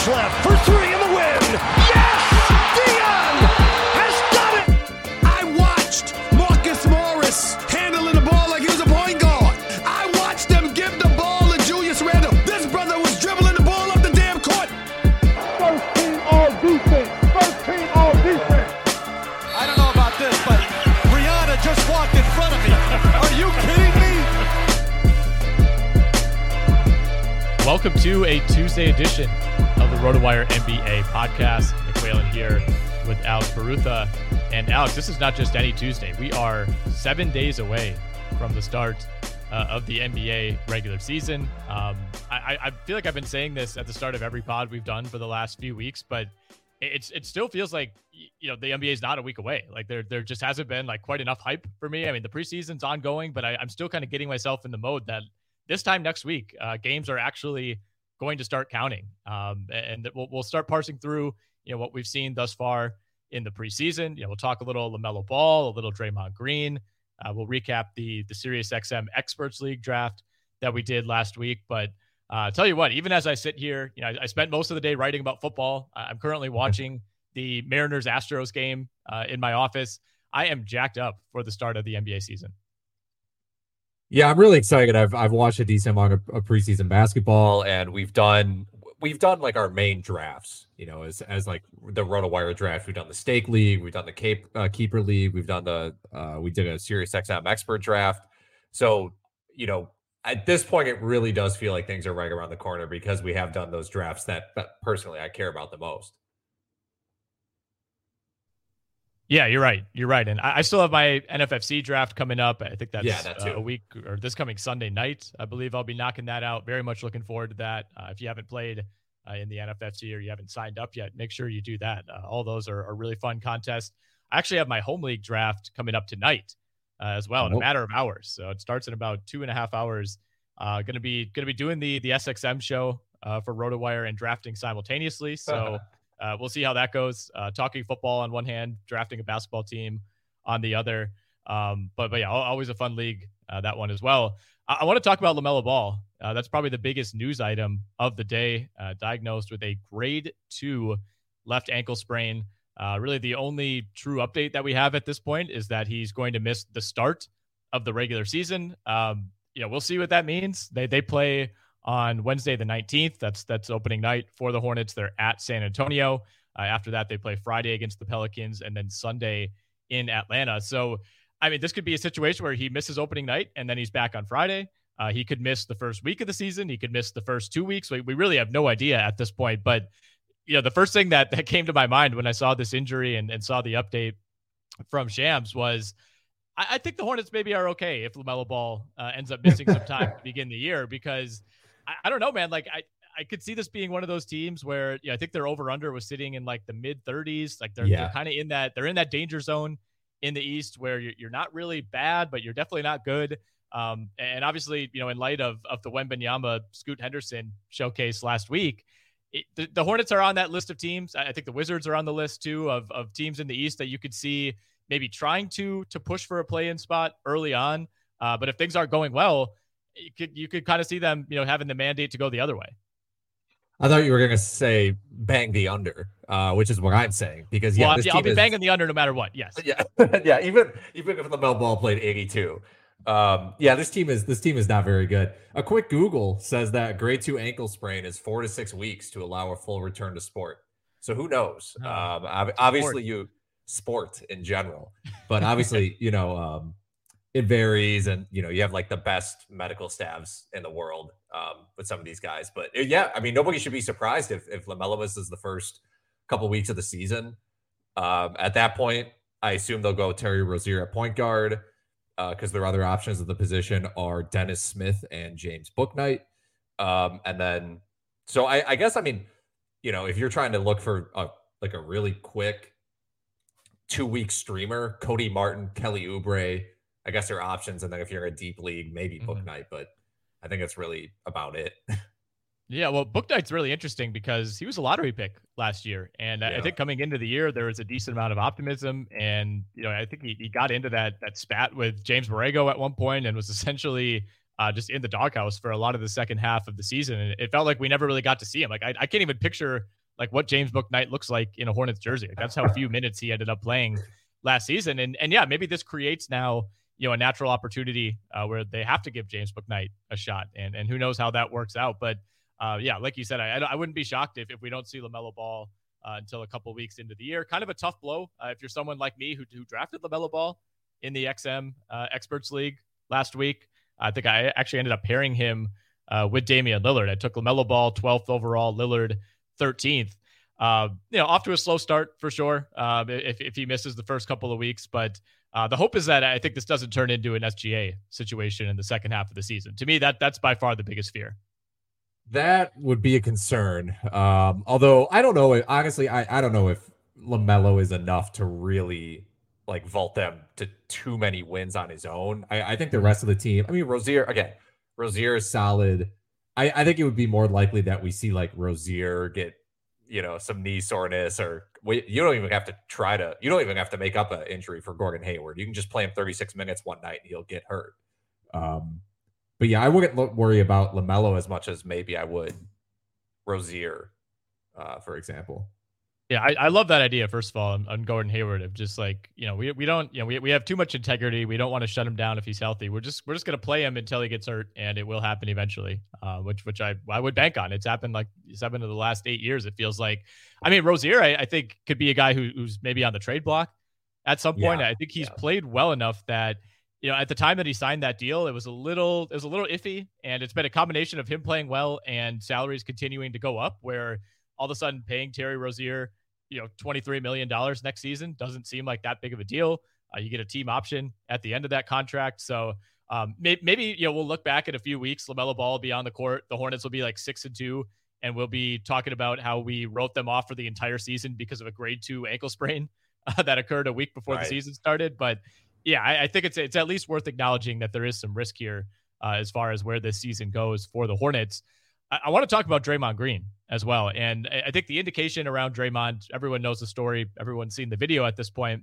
Three seconds left for three in the win. Yes! Dion has done it! I watched Marcus Morris handling the ball like he was a point guard. I watched them give the ball to Julius Randle. This brother was dribbling the ball up the damn court. First team all defense. First team all defense. I don't know about this, but Rihanna just walked in front of me. Are you kidding me? Welcome to a Tuesday edition of the RotoWire NBA podcast. Nick Whalen here with Alex Barutha. And Alex, this is not just any Tuesday. We are seven days away from the start uh, of the NBA regular season. Um, I, I feel like I've been saying this at the start of every pod we've done for the last few weeks, but it's it still feels like you know the NBA is not a week away. Like there there just hasn't been like quite enough hype for me. I mean the preseason's ongoing, but I, I'm still kind of getting myself in the mode that this time next week, uh, games are actually going to start counting, um, and we'll, we'll start parsing through you know what we've seen thus far in the preseason. You know, we'll talk a little Lamelo Ball, a little Draymond Green. Uh, we'll recap the the Sirius XM Experts League draft that we did last week. But uh, tell you what, even as I sit here, you know, I, I spent most of the day writing about football. I'm currently watching the Mariners Astros game uh, in my office. I am jacked up for the start of the NBA season. Yeah, I'm really excited. I've I've watched a decent amount of, of preseason basketball, and we've done we've done like our main drafts. You know, as as like the RotoWire draft, we've done the Stake League, we've done the Cape uh, Keeper League, we've done the uh, we did a Sirius XM Expert draft. So you know, at this point, it really does feel like things are right around the corner because we have done those drafts that, that personally I care about the most. Yeah, you're right. You're right. And I, I still have my NFFC draft coming up. I think that's Yeah, that uh, a week or this coming Sunday night. I believe I'll be knocking that out. Very much looking forward to that. Uh, if you haven't played uh, in the NFFC or you haven't signed up yet, make sure you do that. Uh, all those are, are really fun contests. I actually have my home league draft coming up tonight uh, as well in a Oh. matter of hours. So it starts in about two and a half hours. Uh, going to be going to be doing the the SXM show uh, for RotoWire and drafting simultaneously. So uh, we'll see how that goes. Uh, talking football on one hand, drafting a basketball team on the other. Um, but but yeah, always a fun league uh, that one as well. I, I want to talk about Lamelo Ball. Uh, that's probably the biggest news item of the day. Uh, diagnosed with a grade two left ankle sprain. Uh, really, the only true update that we have at this point is that he's going to miss the start of the regular season. Um, you know, we'll see what that means. They they play on Wednesday the 19th. That's that's opening night for the Hornets. They're at San Antonio. Uh, after that, they play Friday against the Pelicans and then Sunday in Atlanta. So, I mean, this could be a situation where he misses opening night and then he's back on Friday. Uh, he could miss the first week of the season. He could miss the first two weeks. We, we really have no idea at this point. But you know, the first thing that, that came to my mind when I saw this injury and, and saw the update from Shams was I, think the Hornets maybe are okay if LaMelo Ball uh, ends up missing some time to begin the year because I, I don't know, man. Like I, I could see this being one of those teams where you know, I think their over under was sitting in like the mid 30s. Like they're, Yeah. they're kind of in that they're in that danger zone in the East where you're, you're not really bad, but you're definitely not good. Um, and obviously, you know, in light of of the Wembanyama Scoot Henderson showcase last week, it, the, the Hornets are on that list of teams. I think the Wizards are on the list too of of teams in the East that you could see maybe trying to to push for a play-in spot early on. Uh, but if things aren't going well, you could you could kind of see them, you know, having the mandate to go the other way. I thought you were gonna say bang the under, uh, which is what I'm saying because yeah, well, I'll, be is- banging the under no matter what. Yes. Yeah, yeah. Even even if the LaMelo Ball played 82, um, yeah, this team is this team is not very good. A quick Google says that grade two ankle sprain is four to six weeks to allow a full return to sport. So who knows? Oh, um, ob- obviously, you sport in general, but obviously, you know, um, it varies, and you know, you have like the best medical staffs in the world um, with some of these guys. But uh, yeah, I mean, nobody should be surprised if if Lamelo misses the first couple weeks of the season. Um, at that point, I assume they'll go Terry Rozier at point guard uh, because their other options at the position are Dennis Smith and James Bouknight. Um, and then, so I, I guess, I mean, you know, if you're trying to look for a, like a really quick two week streamer, Cody Martin, Kelly Oubre, I guess are options. And then if you're in a deep league, maybe Mhm. Bouknight, but I think that's really about it. Yeah, well, Bouknight's really interesting because he was a lottery pick last year, and I- I think coming into the year there was a decent amount of optimism, and you know I think he, he got into that that spat with James Borrego at one point and was essentially uh, just in the doghouse for a lot of the second half of the season, and it felt like we never really got to see him. Like I, I can't even picture like what James Bouknight looks like in a Hornets jersey. Like, that's how few minutes he ended up playing last season, and and yeah, maybe this creates now you know a natural opportunity uh, where they have to give James Bouknight a shot, and and who knows how that works out, but uh, yeah, like you said, I, I wouldn't be shocked if, if we don't see LaMelo Ball uh, until a couple weeks into the year. Kind of a tough blow uh, if you're someone like me who, who drafted LaMelo Ball in the XM uh, Experts League last week. I think I actually ended up pairing him uh, with Damian Lillard. I took LaMelo Ball 12th overall, Lillard 13th. Uh, you know, off to a slow start for sure if, if he misses the first couple of weeks. But uh, the hope is that I think this doesn't turn into an SGA situation in the second half of the season. To me, that that's by far the biggest fear. That would be a concern. Um, although I don't know. Honestly, I, I don't know if Lamelo is enough to really like vault them to too many wins on his own. I, I think the rest of the team. I mean, Rozier again. Rozier is solid. I, I think it would be more likely that we see like Rozier get you know some knee soreness or you don't even have to try to. You don't even have to make up an injury for Gordon Hayward. You can just play him 36 minutes one night and he'll get hurt. Um, but yeah, I wouldn't lo- worry about Lamelo as much as maybe I would Rozier, uh, for example. Yeah, I, I love that idea. First of all, on, on Gordon Hayward of just like you know we, we don't you know we, we have too much integrity. We don't want to shut him down if he's healthy. We're just we're just gonna play him until he gets hurt, and it will happen eventually. Uh, which which I I would bank on. It's happened like seven of the last eight years. It feels like. I mean, Rozier, I, I think could be a guy who, who's maybe on the trade block at some point. Yeah, I think he's yeah. played well enough that you know at the time that he signed that deal, it was a little it was a little iffy, and it's been a combination of him playing well and salaries continuing to go up, where all of a sudden paying Terry Rozier you know, $23 million next season doesn't seem like that big of a deal. Uh, you get a team option at the end of that contract. So um, may- maybe, you know, we'll look back in a few weeks, LaMelo Ball will be on the court. The Hornets will be like six and two, and we'll be talking about how we wrote them off for the entire season because of a grade two ankle sprain uh, that occurred a week before Right. the season started. But yeah, I, I think it's, it's at least worth acknowledging that there is some risk here uh, as far as where this season goes for the Hornets. I, I want to talk about Draymond Green as well. And I, I think the indication around Draymond, everyone knows the story, everyone's seen the video at this point.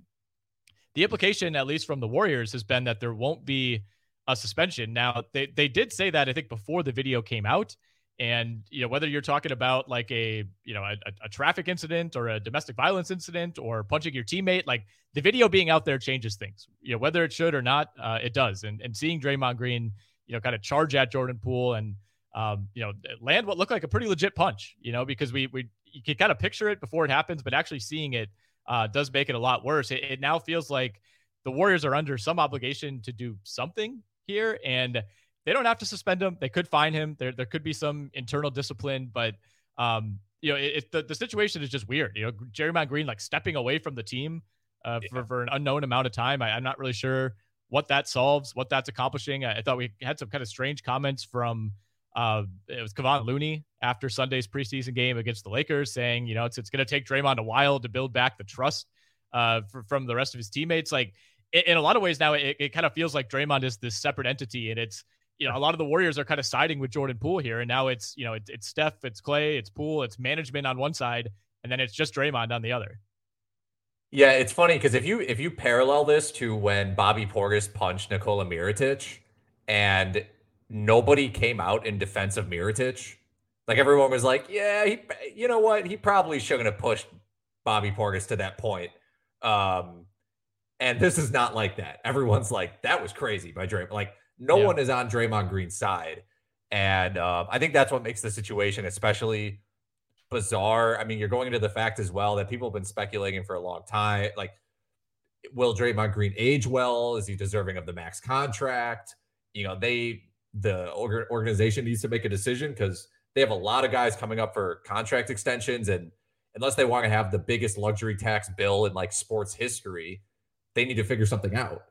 The implication, at least from the Warriors, has been that there won't be a suspension. Now, they, they did say that, I think, before the video came out. And, you know, whether you're talking about like a, you know, a, a traffic incident or a domestic violence incident or punching your teammate, like the video being out there changes things. You know, whether it should or not, uh, it does. And, and seeing Draymond Green, you know, kind of charge at Jordan Poole and, um, you know, land what looked like a pretty legit punch, you know, because we, we, you can kind of picture it before it happens, but actually seeing it uh, does make it a lot worse. It, it now feels like the Warriors are under some obligation to do something here, and they don't have to suspend him. They could fine him. There, there could be some internal discipline, but um, you know, it, it, the the situation is just weird. You know, Jeremiah Green like stepping away from the team uh, for for an unknown amount of time. I, I'm not really sure what that solves, what that's accomplishing. I, I thought we had some kind of strange comments from uh, it was Kevon Looney after Sunday's preseason game against the Lakers, saying, you know, it's it's going to take Draymond a while to build back the trust uh, for, from the rest of his teammates. Like in, in a lot of ways now, it, it kind of feels like Draymond is this separate entity, and it's you know a lot of the Warriors are kind of siding with Jordan Poole here, and now it's you know it's, it's Steph, it's Klay, it's Poole, it's management on one side, and then it's just Draymond on the other. Yeah, it's funny because if you if you parallel this to when Bobby Portis punched Nikola Mirotic and nobody came out in defense of Mirotic, Like everyone was like, yeah, he, you know what? He probably shouldn't have pushed Bobby Portis to that point. Um, and this is not like that. Everyone's like, that was crazy by Draymond. Like, no Yeah. one is on Draymond Green's side. And um, I think that's what makes the situation especially bizarre. I mean, you're going into the fact as well that people have been speculating for a long time. Like, will Draymond Green age well? Is he deserving of the max contract? You know, they, the organization needs to make a decision because they have a lot of guys coming up for contract extensions. And unless they want to have the biggest luxury tax bill in like sports history, they need to figure something out.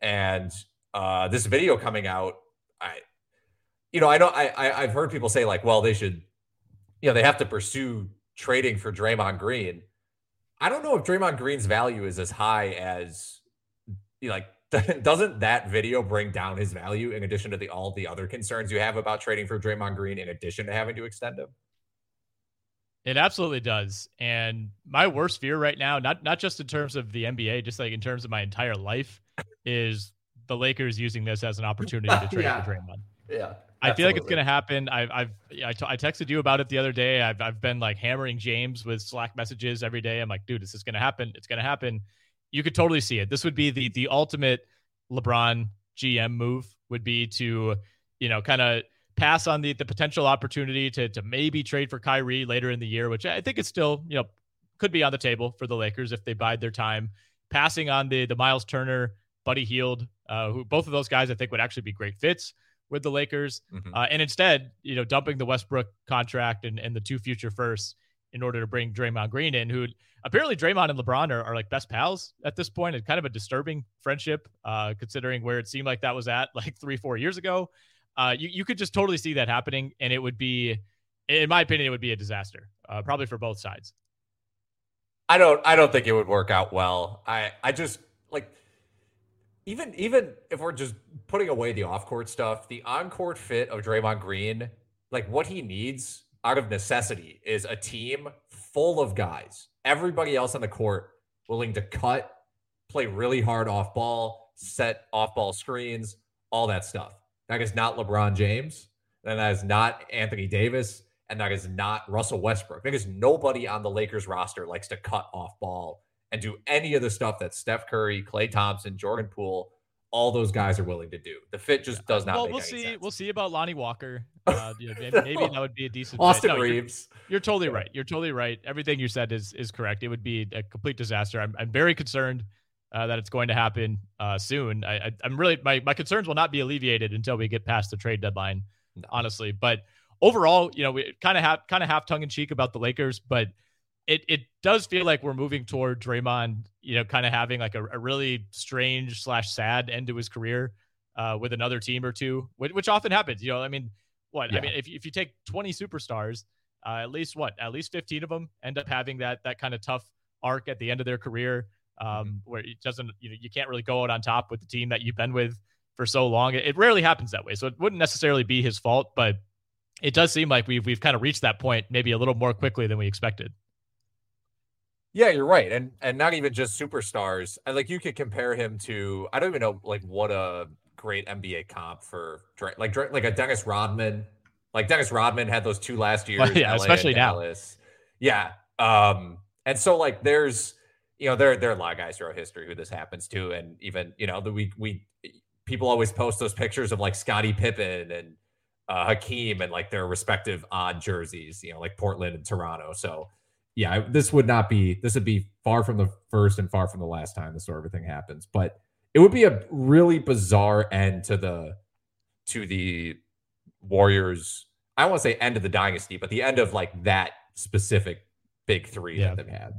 And uh, this video coming out, I, you know, I know I, I I've heard people say like, well, they should, you know, they have to pursue trading for Draymond Green. I don't know if Draymond Green's value is as high as, you know, like, doesn't that video bring down his value in addition to the all the other concerns you have about trading for Draymond Green, in addition to having to extend him? It absolutely does. And my worst fear right now, not not just in terms of the NBA, just like in terms of my entire life, is the Lakers using this as an opportunity to trade Yeah. for Draymond. Yeah, I feel like it's going to happen. I've, I've, I, t- I texted you about it the other day. I've, I've been like hammering James with Slack messages every day. I'm like, dude, this is going to happen. It's going to happen. You could totally see it. This would be the, the ultimate LeBron GM move would be to, you know, kind of pass on the, the potential opportunity to, to maybe trade for Kyrie later in the year, which I think it's still, you know, could be on the table for the Lakers if they bide their time. Passing on the, the Miles Turner, Buddy Hield, uh, who both of those guys I think would actually be great fits with the Lakers. Mhm. Uh, and instead, you know, dumping the Westbrook contract and, and the two future firsts in order to bring Draymond Green in, who apparently Draymond and LeBron are, are like best pals at this point. It's kind of a disturbing friendship, uh, considering where it seemed like that was at like three, four years ago. Uh, you, you could just totally see that happening. And it would be, in my opinion, it would be a disaster, uh, probably for both sides. I don't I don't think it would work out well. I I just like even even if we're just putting away the off-court stuff, the on-court fit of Draymond Green, like what he needs out of necessity is a team full of guys. Everybody else on the court willing to cut, play really hard off ball, set off ball screens, all that stuff. That is not LeBron James, and that is not Anthony Davis, and that is not Russell Westbrook. Because nobody on the Lakers roster likes to cut off ball and do any of the stuff that Steph Curry, Klay Thompson, Jordan Poole, all those guys are willing to do. The fit just does not well, make we'll any see. sense. We'll see about Lonnie Walker. Uh, you know, maybe, maybe that would be a decent. Austin No, you're- Reaves. You're totally right. You're totally right. Everything you said is is correct. It would be a complete disaster. I'm I'm very concerned uh, that it's going to happen uh, soon. I, I I'm really my my concerns will not be alleviated until we get past the trade deadline, No. honestly. But overall, you know, we kind of have kind of half tongue in cheek about the Lakers, but it it does feel like we're moving toward Draymond, you know, kind of having like a, a really strange slash sad end to his career uh, with another team or two, which, which often happens. You know, I mean, what I mean, if if you take 20 superstars, uh, at least what at least 15 of them end up having that that kind of tough arc at the end of their career, um, Mm-hmm. where it doesn't you know you can't really go out on top with the team that you've been with for so long. It, it rarely happens that way, so it wouldn't necessarily be his fault, but it does seem like we've we've kind of reached that point maybe a little more quickly than we expected. Yeah, you're right, and and not even just superstars. And like you could compare him to I don't even know like what a great NBA comp for like like a Dennis Rodman. Like Dennis Rodman had those two last years, yeah, LA especially now. Dallas. Yeah, um, and so like there's you know there there are a lot of guys throughout history who this happens to, and even you know the we we people always post those pictures of like Scottie Pippen and uh, Hakeem and like their respective odd jerseys, you know, like Portland and Toronto. So yeah, this would not be this would be far from the first and far from the last time this sort of thing happens. But it would be a really bizarre end to the to the Warriors. I don't want to say end of the dynasty, but the end of like that specific big three Yeah. that they've had.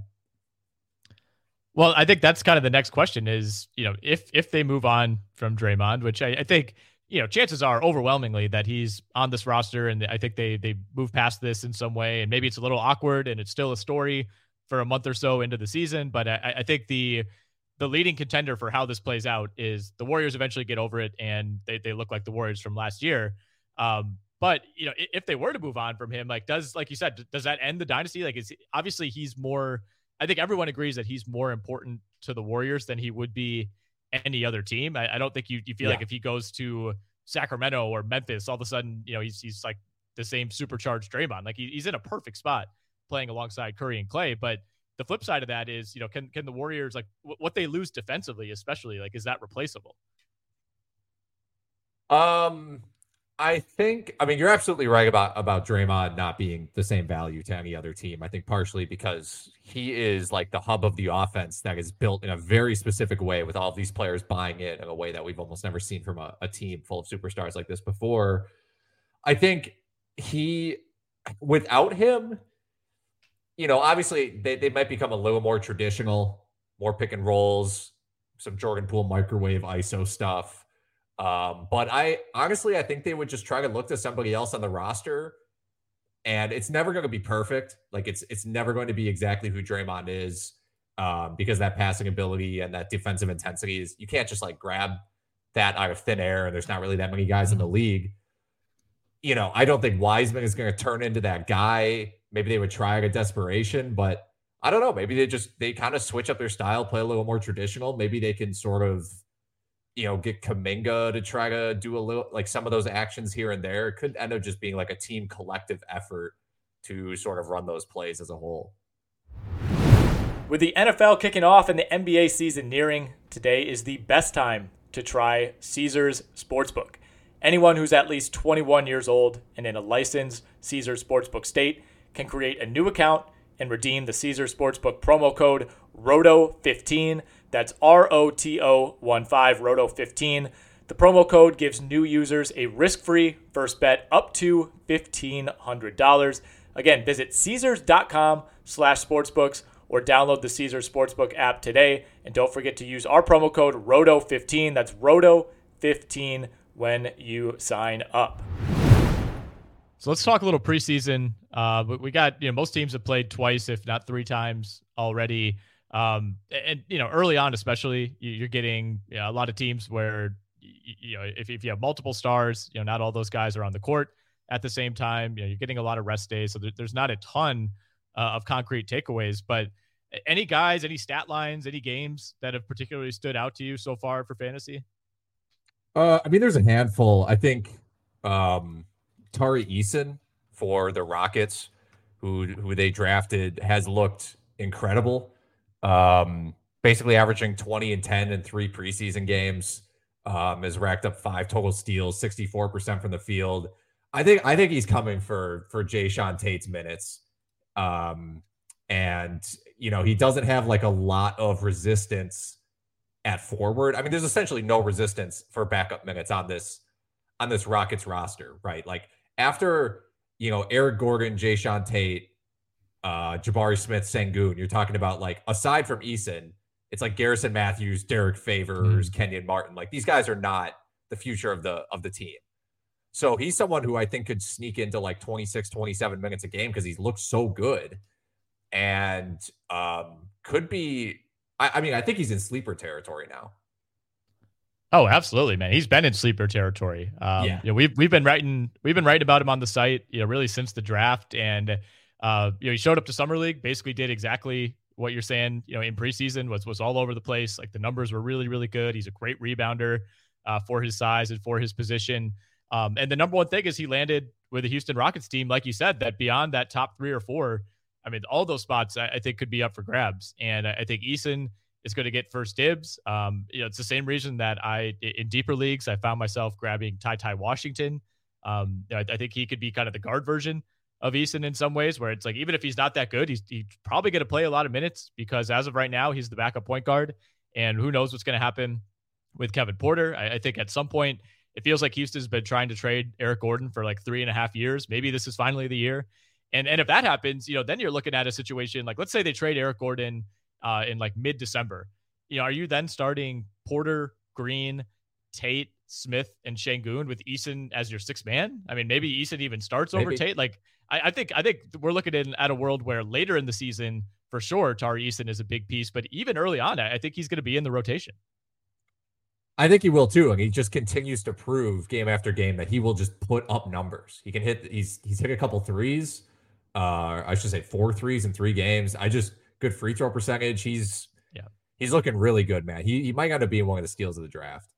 Well, I think that's kind of the next question is, you know, if if they move on from Draymond, which I, I think, you know, chances are overwhelmingly that he's on this roster, and I think they they move past this in some way, and maybe it's a little awkward, and it's still a story for a month or so into the season, but I, I think the the leading contender for how this plays out is the Warriors eventually get over it, and they they look like the Warriors from last year. Um, but you know, if they were to move on from him, like does like you said, does that end the dynasty? Like, is obviously he's more. I think everyone agrees that he's more important to the Warriors than he would be any other team. I, I don't think you you feel like if he goes to Sacramento or Memphis, all of a sudden, you know, he's he's like the same supercharged Draymond. Like he, he's in a perfect spot playing alongside Curry and Klay. But the flip side of that is, you know, can can the Warriors like w- what they lose defensively, especially like, is that replaceable? Um, I think I mean you're absolutely right about about Draymond not being the same value to any other team. I think partially because he is like the hub of the offense that is built in a very specific way with all these players buying it in a way that we've almost never seen from a, a team full of superstars like this before. I think he without him, you know, obviously they, they might become a little more traditional, more pick and rolls, some Jordan Poole microwave ISO stuff um, but I honestly, I think they would just try to look to somebody else on the roster, and it's never going to be perfect. Like it's it's never going to be exactly who Draymond is, um, because that passing ability and that defensive intensity is you can't just like grab that out of thin air. And there's not really that many guys in the league. You know, I don't think Wiseman is going to turn into that guy. Maybe they would try a desperation, but I don't know. Maybe they just they kind of switch up their style, play a little more traditional. Maybe they can sort of you know, get Kuminga to try to do a little like some of those actions here and there. It could end up just being like a team collective effort to sort of run those plays as a whole. With the NFL kicking off and the NBA season nearing, today is the best time to try Caesars Sportsbook. Anyone who's at least 21 years old and in a licensed Caesars Sportsbook state can create a new account and redeem the Caesars Sportsbook promo code ROTO15 that's R O T O 1 5, Roto 15. The promo code gives new users a risk free first bet up to $1,500. Again, visit Caesars.com slash sportsbooks or download the Caesars Sportsbook app today. And don't forget to use our promo code ROTO15. That's ROTO15 when you sign up. So let's talk a little preseason. Uh, we got, you know, most teams have played twice, if not three times already. Um, and you know, early on, especially, you're getting you know, a lot of teams where you know if, if you have multiple stars, you know, not all those guys are on the court at the same time. You know, you're getting a lot of rest days, so there, there's not a ton uh, of concrete takeaways. But any guys, any stat lines, any games that have particularly stood out to you so far for fantasy? Uh, I mean, there's a handful. I think um, Tari Eason for the Rockets, who who they drafted, has looked incredible. Um, basically averaging 20 and 10 in three preseason games. Um, has racked up five total steals, 64% from the field. I think I think he's coming for for Jae'Sean Tate's minutes. Um, and you know, he doesn't have like a lot of resistance at forward. I mean, there's essentially no resistance for backup minutes on this on this Rockets roster, right? Like after you know Eric Gordon, Jae'Sean Tate, uh, Jabari Smith, Sengun, you're talking about like aside from Eason, it's like Garrison Matthews, Derek Favors, mm. Kenyon Martin. Like these guys are not the future of the of the team. So he's someone who I think could sneak into like 26, 27 minutes a game because he's looked so good and um, could be. I, I mean, I think he's in sleeper territory now. Oh, absolutely, man. He's been in sleeper territory. Um, yeah. You know, we've we've been writing we've been writing about him on the site, you know, really since the draft, and uh, you know, he showed up to summer league, basically did exactly what you're saying. You know, in preseason was was all over the place. Like the numbers were really really good. He's a great rebounder uh, for his size and for his position. Um, and the number one thing is he landed with the Houston Rockets team, like you said, that beyond that top three or four, I mean, all those spots I, I think could be up for grabs. And I, I think Eason is going to get first dibs. Um, you know, it's the same reason that I in deeper leagues I found myself grabbing Ty Ty Washington. Um, I, I think he could be kind of the guard version of Eason in some ways, where it's like even if he's not that good, he's, he's probably going to play a lot of minutes because as of right now, he's the backup point guard, and who knows what's going to happen with Kevin Porter. I, I, think at some point it feels like Houston's been trying to trade Eric Gordon for like three and a half years. Maybe this is finally the year. And and if that happens, you know, then you're looking at a situation like let's say they trade Eric Gordon uh, in like mid December. You know, are you then starting Porter, Green, Tate, Smith, and Sengun with Eason as your sixth man? I mean, maybe Eason even starts maybe. over Tate. Like I, I, think I think we're looking at, at a world where later in the season, for sure, Tari Eason is a big piece, but even early on, I think he's going to be in the rotation. I think he will too. And he just continues to prove game after game that he will just put up numbers. He can hit. He's he's hit a couple threes. Uh, I should say four threes in three games. I just good free throw percentage. He's yeah. He's looking really good, man. He he might end up being one of the steals of the draft.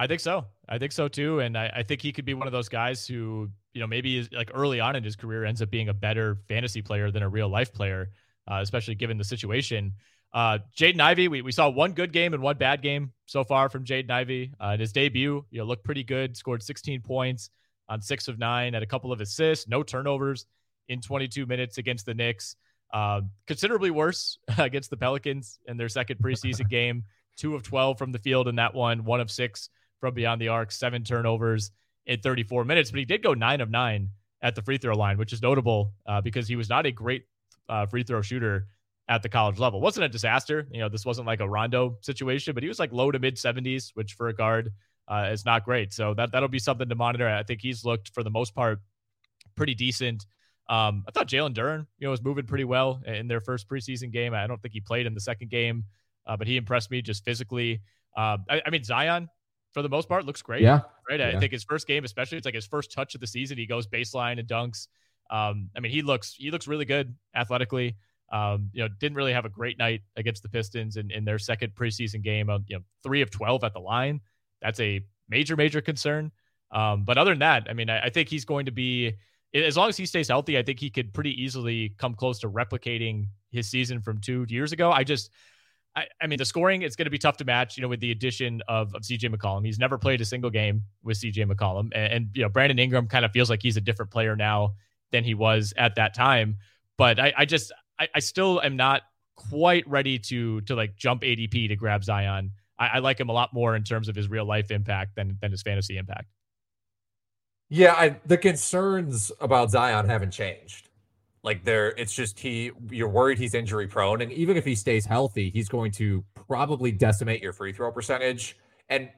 I think so. I think so too. And I, I, think he could be one of those guys who, you know, maybe is, like early on in his career ends up being a better fantasy player than a real life player, uh, especially given the situation. Uh, Jaden Ivey, we, we saw one good game and one bad game so far from Jaden Ivey. Uh, in his debut, you know, looked pretty good, scored 16 points on six of nine, had a couple of assists, no turnovers in 22 minutes against the Knicks. Uh, considerably worse against the Pelicans in their second preseason game. Two of 12 from the field in that one, one of six from beyond the arc, seven turnovers in 34 minutes. But he did go nine of nine at the free throw line, which is notable uh, because he was not a great uh, free throw shooter at the college level. wasn't a disaster. You know, this wasn't like a Rondo situation, but he was like low to mid 70s, which for a guard uh, is not great. So that that'll be something to monitor. I think he's looked for the most part pretty decent. Um, I thought Jalen Duren, you know, was moving pretty well in their first preseason game. I don't think he played in the second game, uh, but he impressed me just physically. Um, I, I, mean, Zion, for the most part, looks great. Yeah. Right. Yeah. I think his first game, especially, it's like his first touch of the season. He goes baseline and dunks. Um, I mean, he looks he looks really good athletically. Um, you know, didn't really have a great night against the Pistons in, in their second preseason game. Of, you know, three of twelve at the line. That's a major, major concern. Um, but other than that, I mean, I, I, think he's going to be as long as he stays healthy. I think he could pretty easily come close to replicating his season from two years ago. I just, I, I mean, the scoring it's going to be tough to match. You know, with the addition of, of CJ McCollum, he's never played a single game with CJ McCollum, and, and you know, Brandon Ingram kind of feels like he's a different player now than he was at that time. But I, I just I, I still am not quite ready to to like jump ADP to grab Zion. I, I like him a lot more in terms of his real life impact than than his fantasy impact. Yeah, I, the concerns about Zion haven't changed. Like there, it's just he. You're worried he's injury prone, and even if he stays healthy, he's going to probably decimate your free throw percentage. And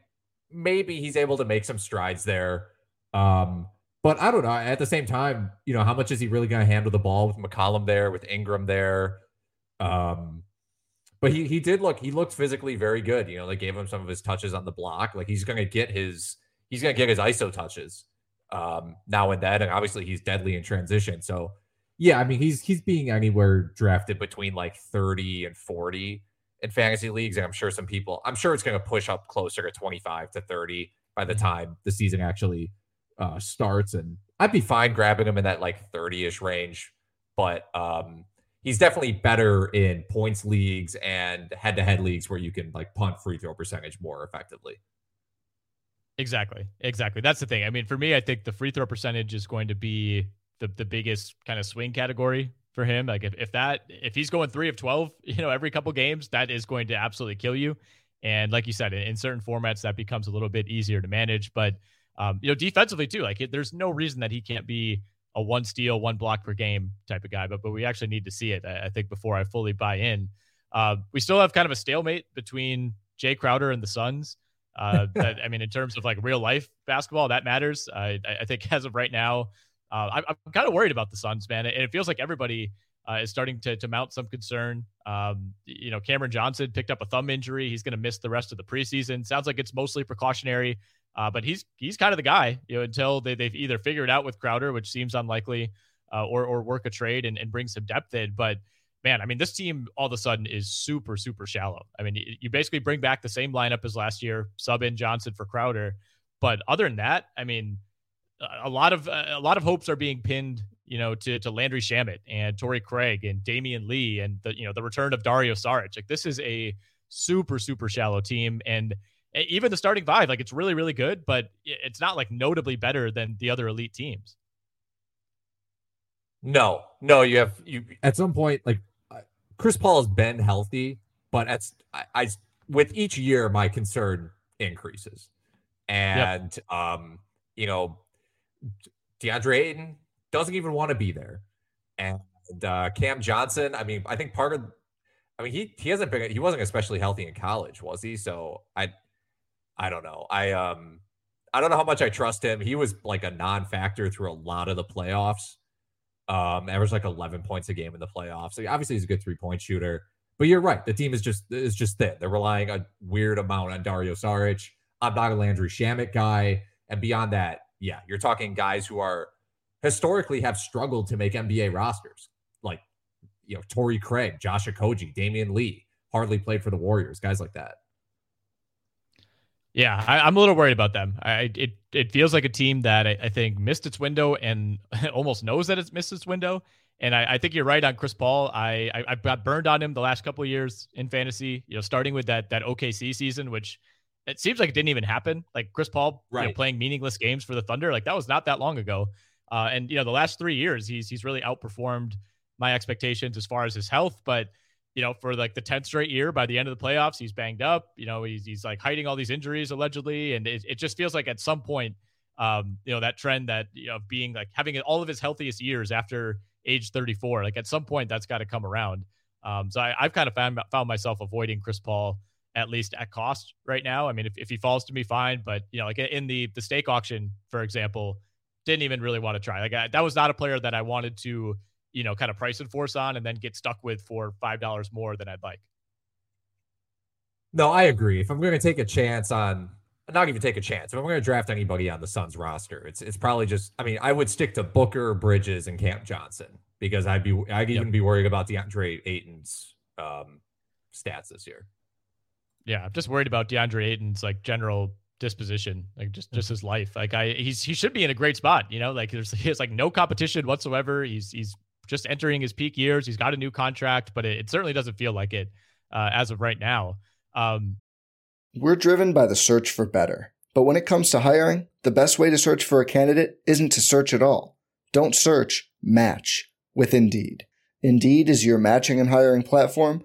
maybe he's able to make some strides there. Um, but I don't know. At the same time, you know, how much is he really going to handle the ball with McCollum there, with Ingram there? Um, but he he did look he looked physically very good. You know, they gave him some of his touches on the block. Like he's going to get his he's going to get his ISO touches um, now and then, and obviously he's deadly in transition. So yeah, I mean he's he's being anywhere drafted between like thirty and forty in fantasy leagues, and I'm sure some people I'm sure it's going to push up closer to twenty five to thirty by the mm-hmm. time the season actually uh, starts, and I'd be fine grabbing him in that like 30 ish range. But um, he's definitely better in points leagues and head to head leagues where you can like punt free throw percentage more effectively. Exactly. Exactly. That's the thing. I mean, for me, I think the free throw percentage is going to be the, the biggest kind of swing category for him. Like if, if that if he's going three of twelve, you know, every couple games, that is going to absolutely kill you. And like you said, in certain formats that becomes a little bit easier to manage. But um, you know, defensively too, like there's no reason that he can't be a one steal, one block per game type of guy. But but we actually need to see it, I, I think, before I fully buy in. Uh, we still have kind of a stalemate between Jay Crowder and the Suns. Uh, that, I mean, in terms of like real life basketball, that matters. I, I think as of right now, uh, I'm, I'm kind of worried about the Suns, man. And it feels like everybody uh, is starting to, to mount some concern. Um, you know, Cameron Johnson picked up a thumb injury. He's going to miss the rest of the preseason. Sounds like it's mostly precautionary. Uh, but he's he's kind of the guy, you know, until they, they've either figured out with Crowder, which seems unlikely, uh, or or work a trade and, and bring some depth in. But man, I mean, this team all of a sudden is super super shallow. I mean, you basically bring back the same lineup as last year, sub in Johnson for Crowder, but other than that, I mean, a lot of a lot of hopes are being pinned, you know, to to Landry Shamet and Torrey Craig and Damion Lee and the you know the return of Dario Saric. Like this is a super super shallow team and even the starting five, like it's really, really good, but it's not like notably better than the other elite teams. No, no, you have you at some point like Chris Paul has been healthy, but at I, I with each year my concern increases, and yep. um, you know, DeAndre Ayton doesn't even want to be there, and uh, Cam Johnson. I mean, I think part of I mean, he he hasn't been he wasn't especially healthy in college, was he? So I I don't know. I um I don't know how much I trust him. He was like a non-factor through a lot of the playoffs. Um, averaged like 11 points a game in the playoffs. So obviously, he's a good three-point shooter. But you're right. The team is just is just thin. They're relying a weird amount on Dario Saric. I'm not a Landry Shamet guy. And beyond that, yeah, you're talking guys who are historically have struggled to make NBA rosters. Like, you know, Torrey Craig, Josh Okogie, Damion Lee, hardly played for the Warriors, guys like that. Yeah, I, am a little worried about them. I it it feels like a team that I, I think missed its window and almost knows that it's missed its window. And I, I think you're right on Chris Paul. I, I, got burned on him the last couple years in fantasy. You know, starting with that that OKC season, which it seems like it didn't even happen. Like Chris Paul right. you know, playing meaningless games for the Thunder, like that was not that long ago. Uh, and you know, the last three years, he's he's really outperformed my expectations as far as his health. But you know, for like the 10th straight year, by the end of the playoffs, he's banged up. You know, he's, he's like hiding all these injuries allegedly. And it, it just feels like at some point, um, you know, that trend that, you know, of being like having all of his healthiest years after age 34, like at some point that's got to come around. Um, so I, have kind of found, found myself avoiding Chris Paul at least at cost right now. I mean, if, if he falls to me, fine. But, you know, like in the, the stake auction, for example, didn't even really want to try. Like I, that was not a player that I wanted to, you know, kind of price and force on and then get stuck with for $5 more than I'd like. No, I agree. If I'm going to take a chance on, not even take a chance, if I'm going to draft anybody on the Suns roster, it's it's probably just, I mean, I would stick to Booker, Bridges, and Cam Johnson because I'd be, I'd even yep. be worried about DeAndre Ayton's um, stats this year. Yeah, I'm just worried about DeAndre Ayton's like general disposition, like just just his life. Like I, he's he should be in a great spot, you know. Like there's he has like no competition whatsoever. He's he's just entering his peak years. He's got a new contract, but it, it certainly doesn't feel like it uh, as of right now. Um, We're driven by the search for better. But when it comes to hiring, the best way to search for a candidate isn't to search at all. Don't search, match with Indeed. Indeed is your matching and hiring platform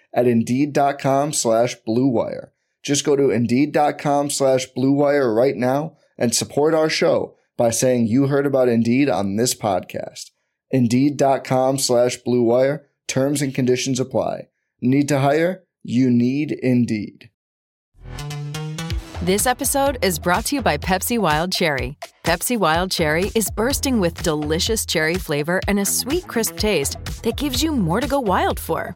at Indeed.com slash BlueWire. Just go to Indeed.com slash BlueWire right now and support our show by saying you heard about Indeed on this podcast. Indeed.com slash Blue Wire. Terms and conditions apply. Need to hire? You need Indeed. This episode is brought to you by Pepsi Wild Cherry. Pepsi Wild Cherry is bursting with delicious cherry flavor and a sweet, crisp taste that gives you more to go wild for.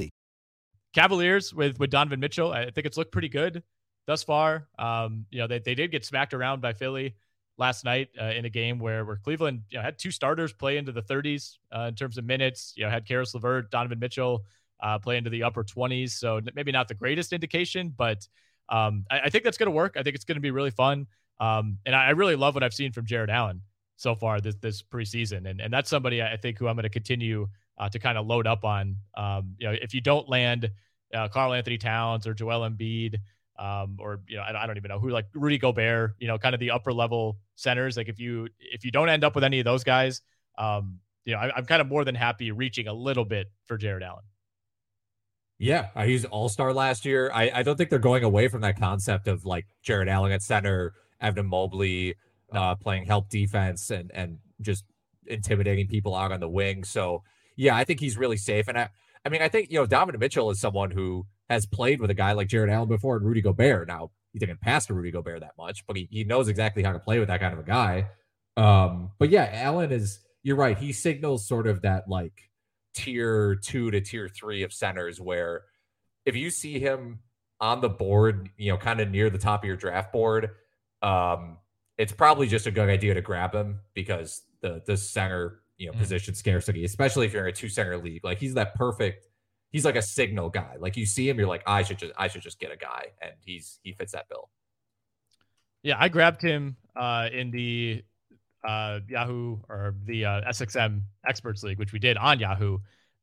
Cavaliers with with Donovan Mitchell, I think it's looked pretty good thus far. Um, you know, they, they did get smacked around by Philly last night uh, in a game where where Cleveland you know, had two starters play into the 30s uh, in terms of minutes. You know, had Caris LeVert, Donovan Mitchell uh, play into the upper 20s. So maybe not the greatest indication, but um, I, I, think that's going to work. I think it's going to be really fun. Um, and I, I, really love what I've seen from Jarrett Allen so far this this preseason, and and that's somebody I think who I'm going to continue uh, to kind of load up on. Um, you know, if you don't land uh, Karl-Anthony Towns or Joel Embiid, um, or you know, I, I, don't even know who like Rudy Gobert, you know, kind of the upper level centers. Like if you if you don't end up with any of those guys, um, you know, I, am kind of more than happy reaching a little bit for Jarrett Allen. Yeah, uh, he's all star last year. I, I don't think they're going away from that concept of like Jarrett Allen at center, Evan Mobley uh, playing help defense and and just intimidating people out on the wing. So yeah, I think he's really safe. And I, I mean, I think you know Donovan Mitchell is someone who has played with a guy like Jarrett Allen before and Rudy Gobert. Now he didn't pass to Rudy Gobert that much, but he, he knows exactly how to play with that kind of a guy. Um, but yeah, Allen is you're right. He signals sort of that like tier two to tier three of centers where if you see him on the board, you know, kind of near the top of your draft board, um, it's probably just a good idea to grab him because the the center you know, mm position scarcity, especially if you're in a two center league. Like he's that perfect he's like a signal guy. Like you see him, you're like, I should just I should just get a guy, and he's he fits that bill. Yeah, I grabbed him uh, in the uh, Yahoo or the uh, SXM Experts League, which we did on Yahoo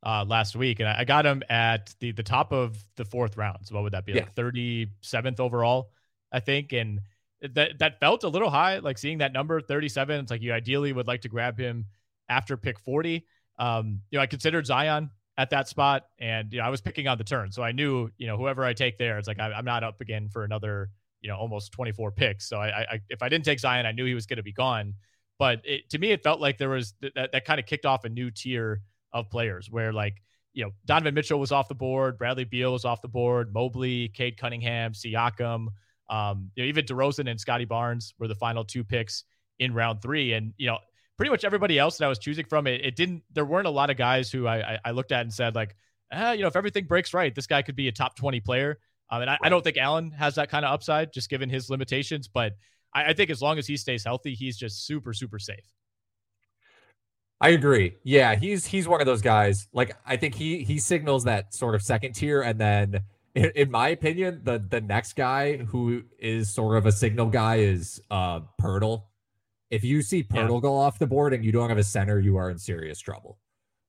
uh, last week, and I, I got him at the the top of the fourth round. So what would that be? Yeah. Like thirty seventh overall, I think, and that that felt a little high. Like seeing that number thirty seven, it's like you ideally would like to grab him after pick forty. Um, you know, I considered Zion at that spot, and you know, I was picking on the turn, so I knew you know whoever I take there, it's like I, I'm not up again for another you know almost 24 picks. So I, I if I didn't take Zion, I knew he was going to be gone. But it, to me, it felt like there was th- that that kind of kicked off a new tier of players where like you know Donovan Mitchell was off the board, Bradley Beal was off the board, Mobley, Cade Cunningham, Siakam, um, you know even DeRozan and Scottie Barnes were the final two picks in round three, and you know pretty much everybody else that I was choosing from, it, it didn't. There weren't a lot of guys who I, I, I looked at and said like, ah, you know, if everything breaks right, this guy could be a top 20 player. Um, and I, I don't think Allen has that kind of upside, just given his limitations. But I, I think as long as he stays healthy, he's just super, super safe. I agree. Yeah, he's he's one of those guys. Like I think he he signals that sort of second tier, and then in, in my opinion, the the next guy who is sort of a signal guy is uh Poeltl. If you see Poeltl Yeah. go off the board and you don't have a center, you are in serious trouble.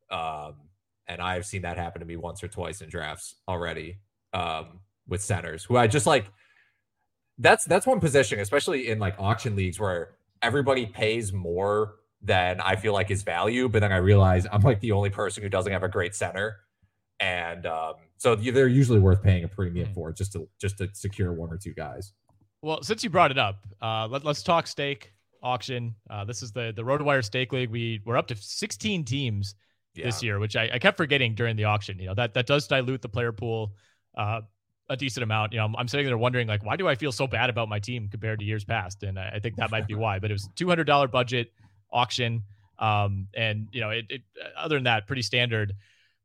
Um, and I've seen that happen to me once or twice in drafts already. Um, with centers who I just like. That's that's one position, especially in like auction leagues where everybody pays more than I feel like is value, but then I realize I'm like the only person who doesn't have a great center, and um, so they're usually worth paying a premium for just to just to secure one or two guys. Well, since you brought it up, uh, let, let's talk stake auction. Uh, this is the the RotoWire Stake League. We we're up to 16 teams this year, which I, I kept forgetting during the auction. You know that that does dilute the player pool uh, a decent amount. You know, I'm, I'm sitting there wondering like, why do I feel so bad about my team compared to years past? And I, I think that might be why. But it was $200 budget auction, um, and you know, it, it other than that, pretty standard.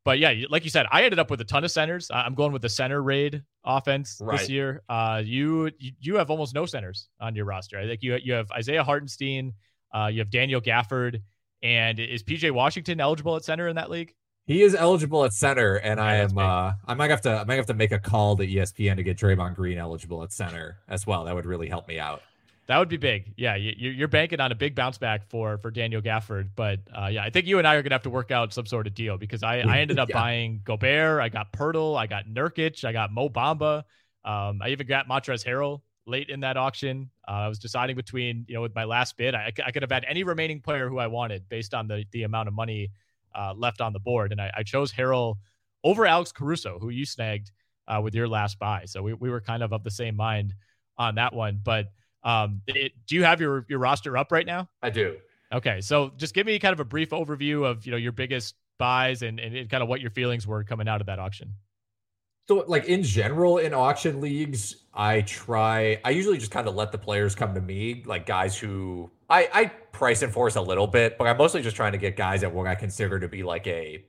But yeah, like you said, I ended up with a ton of centers. I'm going with the center raid offense Right. this year. Uh, you you have almost no centers on your roster. I think you you have Isaiah Hartenstein, uh, you have Daniel Gafford, and is PJ Washington eligible at center in that league? He is eligible at center, and I am. Uh, I might have to. I might have to make a call to ESPN to get Draymond Green eligible at center as well. That would really help me out. That would be big. Yeah, you, you're banking on a big bounce back for for Daniel Gafford, but uh, yeah, I think you and I are gonna have to work out some sort of deal because I, I ended up Yeah. buying Gobert, I got Poeltl, I got Nurkic, I got Mo Bamba, um, I even got Montrezl Harrell late in that auction. Uh, I was deciding between you know with my last bid, I, I could have had any remaining player who I wanted based on the the amount of money uh, left on the board, and I, I chose Harrell over Alex Caruso, who you snagged uh, with your last buy. So we, we were kind of of the same mind on that one, but. Um, it, do you have your your roster up right now? I do. Okay, so just give me kind of a brief overview of you know your biggest buys and, and kind of what your feelings were coming out of that auction. So, like in general, in auction leagues, I try. I usually just kind of let the players come to me, like guys who I I price enforce a little bit, but I'm mostly just trying to get guys at what I consider to be like a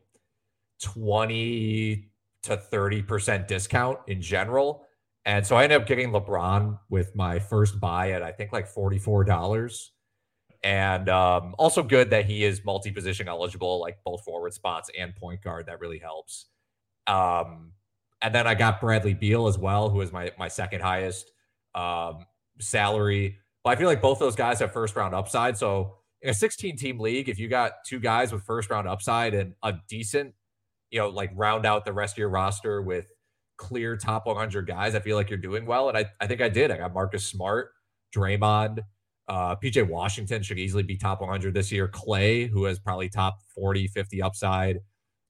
twenty to thirty percent discount in general. And so I ended up getting LeBron with my first buy at I think like forty four dollars. And um, also good that he is multi-position eligible, like both forward spots and point guard. That really helps. Um, and then I got Bradley Beal as well, who is my my second highest um, salary. But I feel like both those guys have first round upside. So in a 16 team league, if you got two guys with first round upside and a decent, you know, like round out the rest of your roster with clear top 100 guys, I feel like you're doing well. And I, I think I did. I got Marcus Smart, Draymond, uh, PJ Washington should easily be top 100 this year. Klay, who has probably top 40, 50 upside.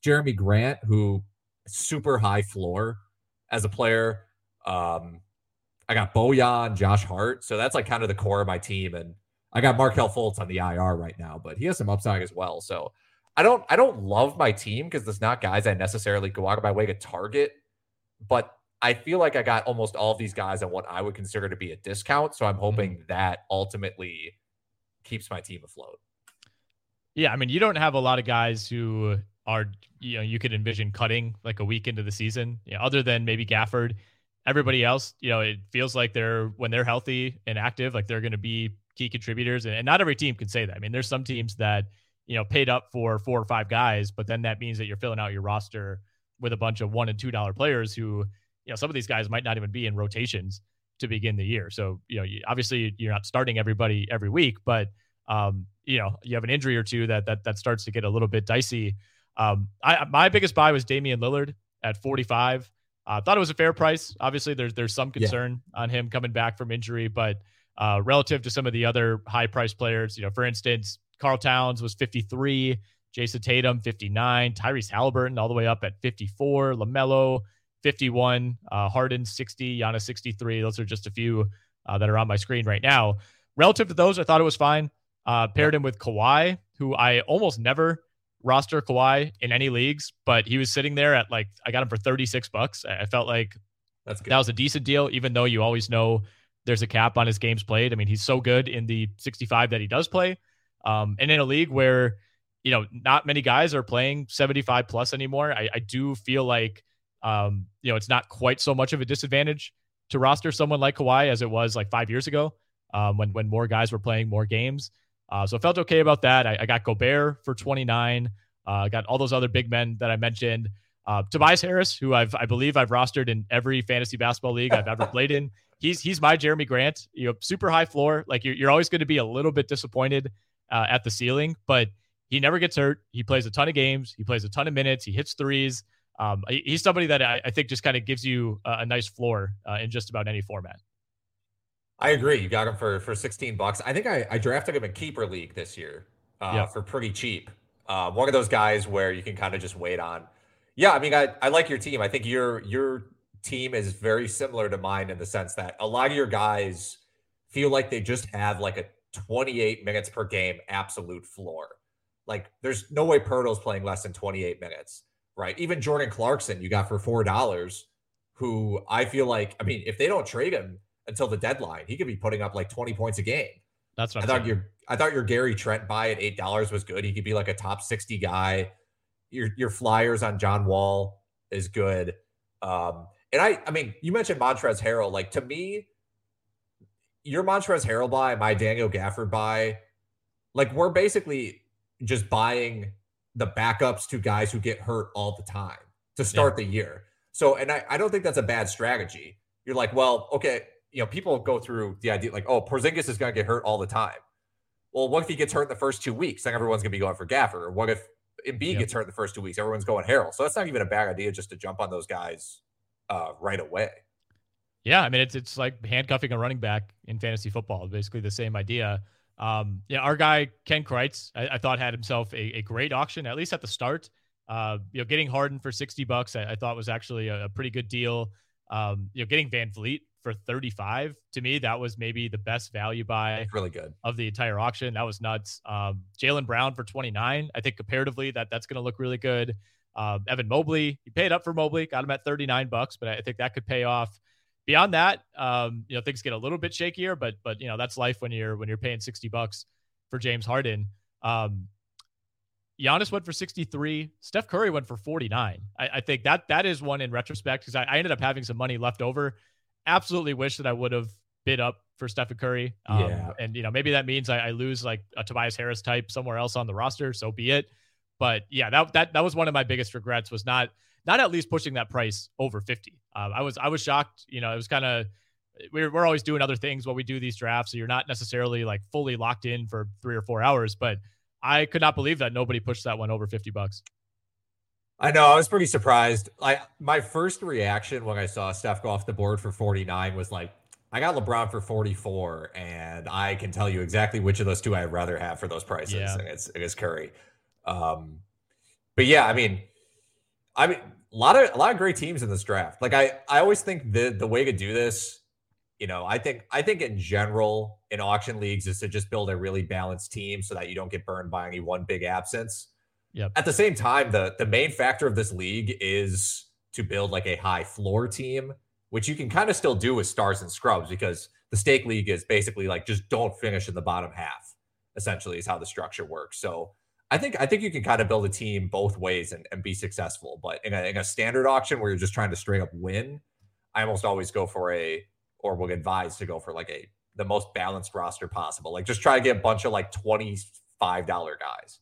Jerami Grant, who super high floor as a player. Um, I got Bojan, Josh Hart. So that's like kind of the core of my team. And I got Markelle Fultz on the IR right now, but he has some upside as well. So I don't I don't love my team because there's not guys I necessarily go out of my way to target, but I feel like I got almost all of these guys at what I would consider to be a discount. So I'm hoping mm-hmm. that ultimately keeps my team afloat. Yeah, I mean you don't have a lot of guys who are you know you could envision cutting like a week into the season. You know, other than maybe Gafford, everybody else, you know, it feels like they're when they're healthy and active, like they're going to be key contributors. And, and not every team can say that. I mean, there's some teams that you know paid up for four or five guys, but then that means that you're filling out your roster with a bunch of one and two dollar players who, you know, some of these guys might not even be in rotations to begin the year. So, you know, you, obviously you're not starting everybody every week, but um, you know, you have an injury or two that that that starts to get a little bit dicey. Um, I my biggest buy was Damian Lillard at 45. I uh, thought it was a fair price. Obviously, there's there's some concern yeah. on him coming back from injury, but uh, relative to some of the other high price players, you know, for instance, Karl Towns was 53, Jayson Tatum 59, Tyrese Halliburton all the way up at 54, LaMelo 51, uh, Harden 60, Giannis 63. Those are just a few uh, that are on my screen right now. Relative to those, I thought it was fine. Uh, paired him with Kawhi, who I almost never roster Kawhi in any leagues, but he was sitting there at like I got him for 36 bucks. I felt like That's good. that was a decent deal, even though you always know there's a cap on his games played. I mean, he's so good in the 65 that he does play. Um, and in a league where, you know, not many guys are playing 75 plus anymore, I, I do feel like, um, you know, it's not quite so much of a disadvantage to roster someone like Kawhi as it was like five years ago um, when, when more guys were playing more games. Uh, so I felt okay about that. I, I got Gobert for 29. Uh, got all those other big men that I mentioned. Uh, Tobias Harris, who I've I believe I've rostered in every fantasy basketball league I've ever played in. He's he's my Jerami Grant. You know, super high floor. Like you're you're always going to be a little bit disappointed uh, at the ceiling, but he never gets hurt. He plays a ton of games. He plays a ton of minutes. He hits threes. Um, he's somebody that I, I think just kind of gives you a, a nice floor uh, in just about any format. I agree. You got him for for 16 bucks. I think I, I drafted him in keeper league this year uh, yeah. for pretty cheap. Uh, one of those guys where you can kind of just wait on. Yeah, I mean, I, I like your team. I think your your team is very similar to mine in the sense that a lot of your guys feel like they just have like a 28 minutes per game absolute floor. Like, there's no way Poeltl's playing less than 28 minutes, right? Even Jordan Clarkson, you got for four dollars, who I feel like, I mean, if they don't trade him until the deadline. He could be putting up like 20 points a game. That's what I thought your I thought your Gary Trent buy at eight dollars was good. He could be like a top 60 guy. Your your flyers on John Wall is good. Um, and I I mean, you mentioned Montrezl Harrell. Like to me, your Montrezl Harrell buy, my Daniel Gafford buy, like we're basically just buying the backups to guys who get hurt all the time to start yeah. the year. So, and I, I don't think that's a bad strategy. You're like, well, okay, you know, people go through the idea like, oh, Porzingis is going to get hurt all the time. Well, what if he gets hurt in the first two weeks? Then everyone's going to be going for Gafford. Or what if Embiid yep. gets hurt in the first two weeks? Everyone's going Harrell. So that's not even a bad idea just to jump on those guys uh, right away. Yeah, I mean it's it's like handcuffing a running back in fantasy football. Basically the same idea. Um, yeah, our guy Ken Crites, I, I thought had himself a, a, great auction, at least at the start. Uh, you know, getting Harden for sixty bucks, I, I thought was actually a, a pretty good deal. Um, you know, getting VanVleet for 35 to me that was maybe the best value buy That's really good. of the entire auction. That was nuts. Um, Jaylen brown for 29 i think comparatively that that's going to look really good. Uh, evan mobley he paid up for mobley got him at 39 bucks but i think that could pay off beyond that um, you know things get a little bit shakier but but you know that's life when you're when you're paying 60 bucks for james harden um, Giannis went for 63. Steph Curry went for 49. I, I think that that is one in retrospect because I, I, ended up having some money left over absolutely wish that I would have bid up for Stephen Curry. Um, yeah. And, you know, maybe that means I, I, lose like a Tobias Harris type somewhere else on the roster. So be it. But yeah, that, that, that was one of my biggest regrets was not, not at least pushing that price over 50. Um, I was, I was shocked. You know, it was kind of, we're, we're always doing other things while we do these drafts. So you're not necessarily like fully locked in for three or four hours, but I could not believe that nobody pushed that one over 50 bucks. I know. I was pretty surprised. Like my first reaction when I saw Steph go off the board for 49 was like, I got LeBron for 44, and I can tell you exactly which of those two I'd rather have for those prices. Yeah. And it's it is Curry. Um, but yeah, I mean, I mean, a lot of a lot of great teams in this draft. Like I, I always think the the way to do this, you know, I think I think in general in auction leagues is to just build a really balanced team so that you don't get burned by any one big absence. Yep. At the same time, the the main factor of this league is to build like a high floor team, which you can kind of still do with stars and scrubs because the stake league is basically like just don't finish in the bottom half. Essentially, is how the structure works. So I think I think you can kind of build a team both ways and, and be successful. But in a, in a standard auction where you're just trying to straight up win, I almost always go for a or would advise to go for like a the most balanced roster possible. Like just try to get a bunch of like twenty five dollar guys.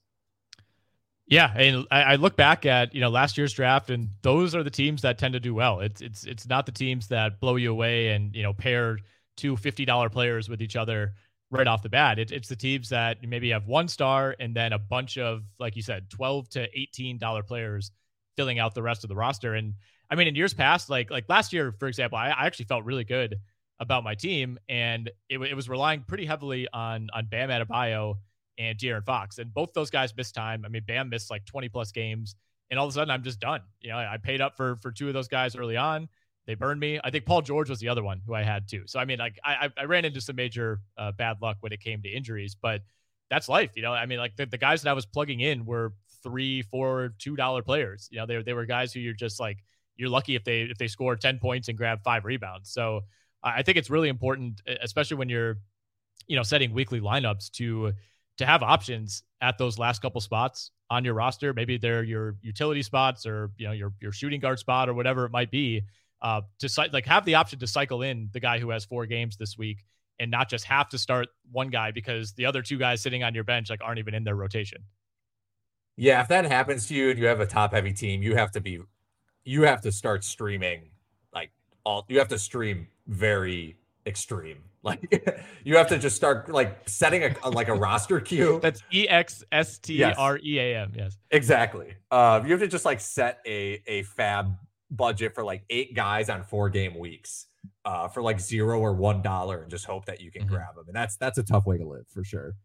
Yeah, and I, I look back at you know last year's draft, and those are the teams that tend to do well. It's it's it's not the teams that blow you away and you know pair two fifty dollar players with each other right off the bat. It, it's the teams that maybe have one star and then a bunch of like you said, twelve to eighteen dollar players filling out the rest of the roster. And I mean, in years past, like like last year, for example, I, I actually felt really good about my team, and it, it was relying pretty heavily on on Bam Adebayo and De'Aaron Fox. And both those guys missed time. I mean, Bam missed like 20 plus games, and all of a sudden I'm just done. You know, I paid up for for two of those guys early on. They burned me. I think Paul George was the other one who I had too. So I mean, like I I ran into some major uh, bad luck when it came to injuries, but that's life. You know, I mean, like the, the guys that I was plugging in were three, four, two dollar players. You know, they they were guys who you're just like you're lucky if they if they score 10 points and grab five rebounds. So I think it's really important, especially when you're, you know, setting weekly lineups to to have options at those last couple spots on your roster. Maybe they're your utility spots or you know your your shooting guard spot or whatever it might be. Uh, to like have the option to cycle in the guy who has four games this week and not just have to start one guy because the other two guys sitting on your bench like aren't even in their rotation. Yeah, if that happens to you and you have a top heavy team, you have to be you have to start streaming like all you have to stream very extreme like you have to just start like setting a, like a roster queue. That's E X S T R E A M. Yes, exactly. Uh, you have to just like set a a FAAB budget for like eight guys on four game weeks uh, for like zero or one dollar, and just hope that you can mm-hmm. grab them. And that's that's a tough way to live for sure.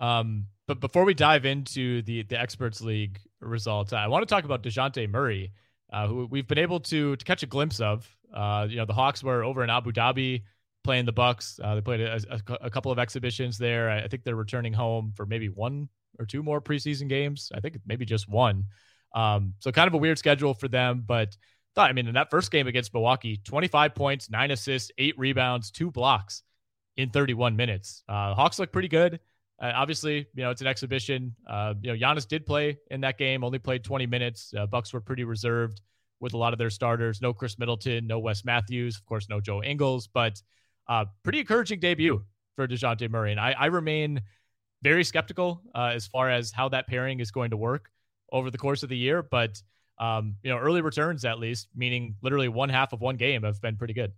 Um, but before we dive into the the experts league results, I want to talk about Dejounte Murray, uh, who we've been able to to catch a glimpse of. Uh, you know, the Hawks were over in Abu Dhabi playing the Bucks. Uh, they played a, a, a, couple of exhibitions there. I, I, think they're returning home for maybe one or two more preseason games. I think maybe just one. Um, so kind of a weird schedule for them, but thought, I mean, in that first game against Milwaukee, 25 points, nine assists, eight rebounds, two blocks in 31 minutes. Uh, Hawks look pretty good. Uh, obviously, you know, it's an exhibition. Uh, you know, Giannis did play in that game, only played 20 minutes. Uh, Bucks were pretty reserved with a lot of their starters. No Khris Middleton, no Wes Matthews, of course, no Joe Ingles, but uh, pretty encouraging debut for DeJounte Murray. And I, I remain very skeptical uh, as far as how that pairing is going to work over the course of the year. But, um, you know, early returns, at least, meaning literally one half of one game, have been pretty good.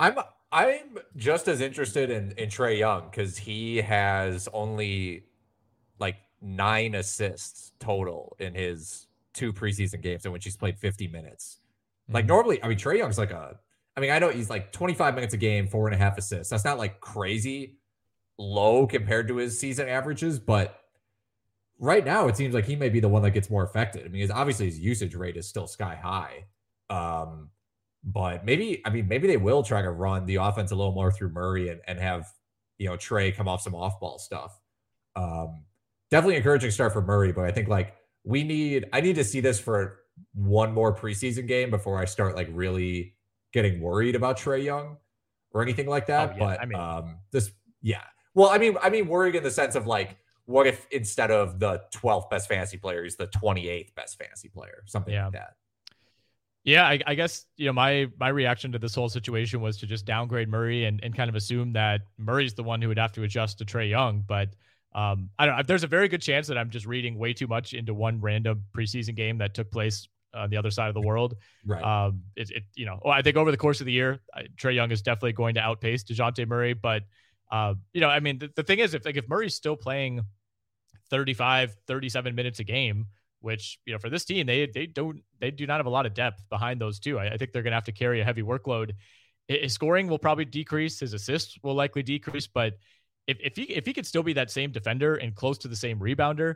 I'm I'm just as interested in, in Trae Young because he has only like nine assists total in his two preseason games in which he's played 50 minutes. Like mm-hmm. normally, I mean, Trae Young's like a I mean, I know he's like 25 minutes a game, four and a half assists. That's not like crazy low compared to his season averages, but right now it seems like he may be the one that gets more affected. I mean, obviously his usage rate is still sky high. Um, but maybe, I mean, maybe they will try to run the offense a little more through Murray and, and have, you know, Trae come off some off ball stuff. Um, definitely encouraging start for Murray, but I think like we need, I need to see this for one more preseason game before I start like really getting worried about Trae Young or anything like that. Oh, yeah. But I mean, um, this, yeah. Well, I mean, I mean, worrying in the sense of like, what if instead of the 12th best fantasy player, he's the 28th best fantasy player, something yeah. like that. Yeah, I, I, guess you know my my reaction to this whole situation was to just downgrade Murray and, and kind of assume that Murray's the one who would have to adjust to Trae Young. But um, I don't know. There's a very good chance that I'm just reading way too much into one random preseason game that took place on the other side of the world. Right. Um, it, it you know, I think over the course of the year, Trae Young is definitely going to outpace Dejounte Murray. But uh, you know, I mean, the, the thing is, if like if Murray's still playing 35, 37 minutes a game, which you know for this team they they don't they do not have a lot of depth behind those two. I, I think they're going to have to carry a heavy workload. His scoring will probably decrease. His assists will likely decrease, but if, if he if he could still be that same defender and close to the same rebounder,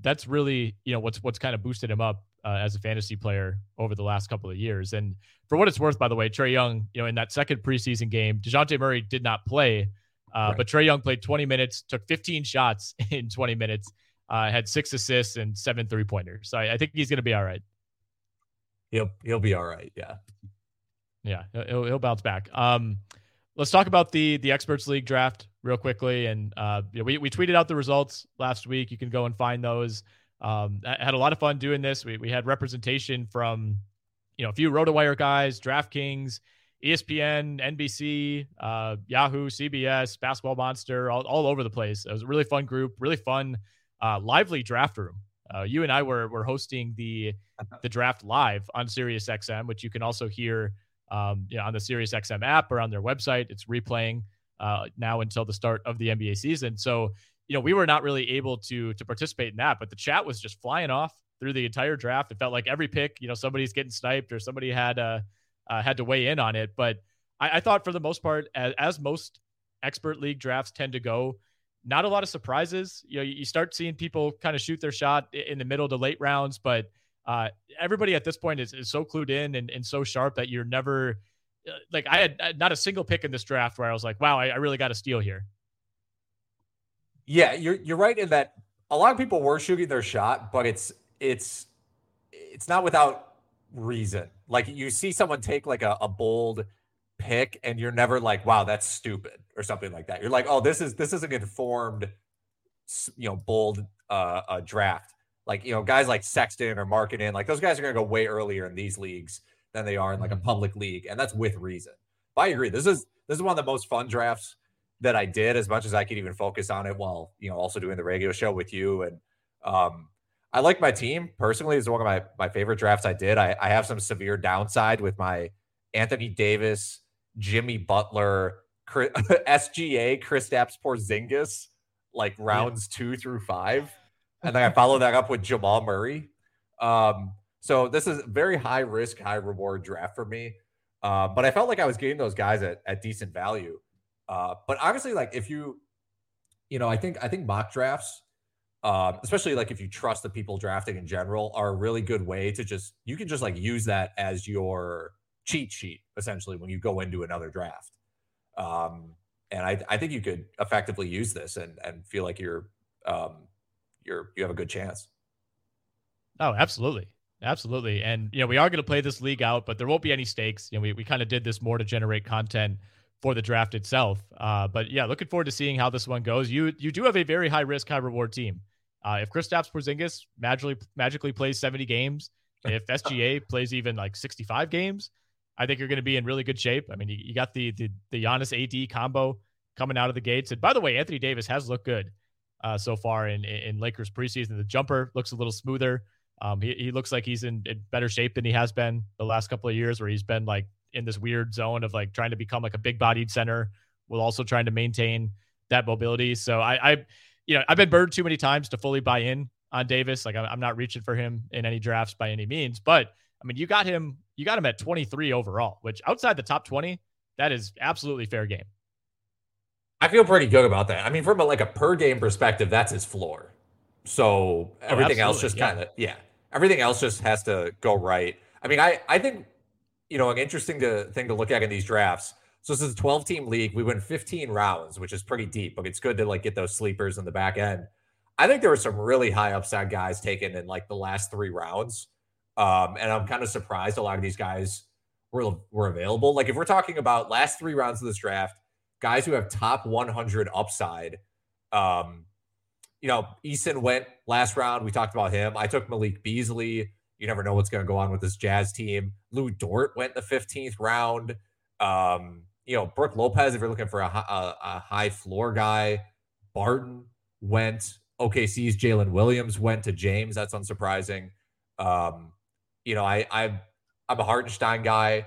that's really you know what's what's kind of boosted him up uh, as a fantasy player over the last couple of years. And for what it's worth, by the way, Trae Young, you know, in that second preseason game, Dejounte Murray did not play, uh, right. but Trae Young played 20 minutes, took 15 shots in 20 minutes, uh, had six assists and seven three pointers. So I, I think he's going to be all right. He'll he'll be all right. Yeah, yeah, he'll, he'll bounce back. Um, let's talk about the the experts league draft real quickly. And uh, you know, we we tweeted out the results last week. You can go and find those. Um, I had a lot of fun doing this. We, we had representation from, you know, a few RotoWire guys, DraftKings, ESPN, NBC, uh, Yahoo, CBS, Basketball Monster, all, all over the place. It was a really fun group, really fun uh, lively draft room. Uh, you and I were were hosting the the draft live on Sirius XM, which you can also hear um, you know, on the Sirius XM app or on their website. It's replaying uh, now until the start of the NBA season. So you know we were not really able to to participate in that, but the chat was just flying off through the entire draft. It felt like every pick, you know, somebody's getting sniped or somebody had uh, uh had to weigh in on it. But I, I thought for the most part, as, as most expert league drafts tend to go not a lot of surprises. You know, you start seeing people kind of shoot their shot in the middle to late rounds, but uh, everybody at this point is, is so clued in and, and so sharp that you're never uh, like I had uh, not a single pick in this draft where I was like, wow, I, I really got a steal here. Yeah, you're you're right in that a lot of people were shooting their shot, but it's it's it's not without reason. Like you see someone take like a, a bold pick and you're never like, wow, that's stupid or something like that. You're like, oh, this is this is an informed, you know, bold uh, uh draft. Like you know, guys like Sexton or Markkanen, like those guys are gonna go way earlier in these leagues than they are in like a mm-hmm. public league, and that's with reason. But I agree. This is this is one of the most fun drafts that I did, as much as I could even focus on it while you know also doing the radio show with you. And um, I like my team personally. It's one of my my favorite drafts I did. I, I have some severe downside with my Anthony Davis, Jimmy Butler, Chris, SGA, Kristaps Porzingis, like rounds yeah. two through five, and then I follow that up with Jamal Murray. Um, so this is very high risk, high reward draft for me. Uh, but I felt like I was getting those guys at, at decent value. Uh, but obviously, like if you, you know, I think I think mock drafts, um, especially like if you trust the people drafting in general, are a really good way to just you can just like use that as your cheat sheet essentially when you go into another draft. Um, and I, I think you could effectively use this and and feel like you're um, you're you have a good chance. Oh, absolutely. Absolutely. And you know, we are going to play this league out, but there won't be any stakes. You know, we, we kind of did this more to generate content for the draft itself. Uh, but yeah, looking forward to seeing how this one goes. You you do have a very high risk, high reward team. Uh, if Kristaps Porzingis magically magically plays 70 games, if SGA plays even like 65 games, I think you're going to be in really good shape. I mean, you, you got the the the Giannis AD combo coming out of the gates. And by the way, Anthony Davis has looked good uh, so far in in Lakers preseason. The jumper looks a little smoother. Um, he, he looks like he's in, in better shape than he has been the last couple of years, where he's been like in this weird zone of like trying to become like a big bodied center while also trying to maintain that mobility. So I, I, you know, I've been burned too many times to fully buy in on Davis. Like I'm not reaching for him in any drafts by any means, but I mean, you got him, you got him at 23 overall, which outside the top 20, that is absolutely fair game. I feel pretty good about that. I mean, from a, like a per game perspective, that's his floor. So oh, everything oh, else just kind of yeah. Everything else just has to go right. I mean, I I think you know an interesting to, thing to look at in these drafts. So this is a 12 team league. We went 15 rounds, which is pretty deep, but it's good to like get those sleepers in the back end. I think there were some really high upside guys taken in like the last three rounds. Um, and I'm kind of surprised a lot of these guys were were available. Like if we're talking about last three rounds of this draft, guys who have top 100 upside. Um, you know, Eason went last round. We talked about him. I took Malik Beasley. You never know what's going to go on with this Jazz team. Lu Dort went the 15th round. Um, you know, Brook Lopez, if you're looking for a, a, a high floor guy, Barton went. OKC's Jalen Williams went to James. That's unsurprising. Um, you know, I, I I'm a Hartenstein guy.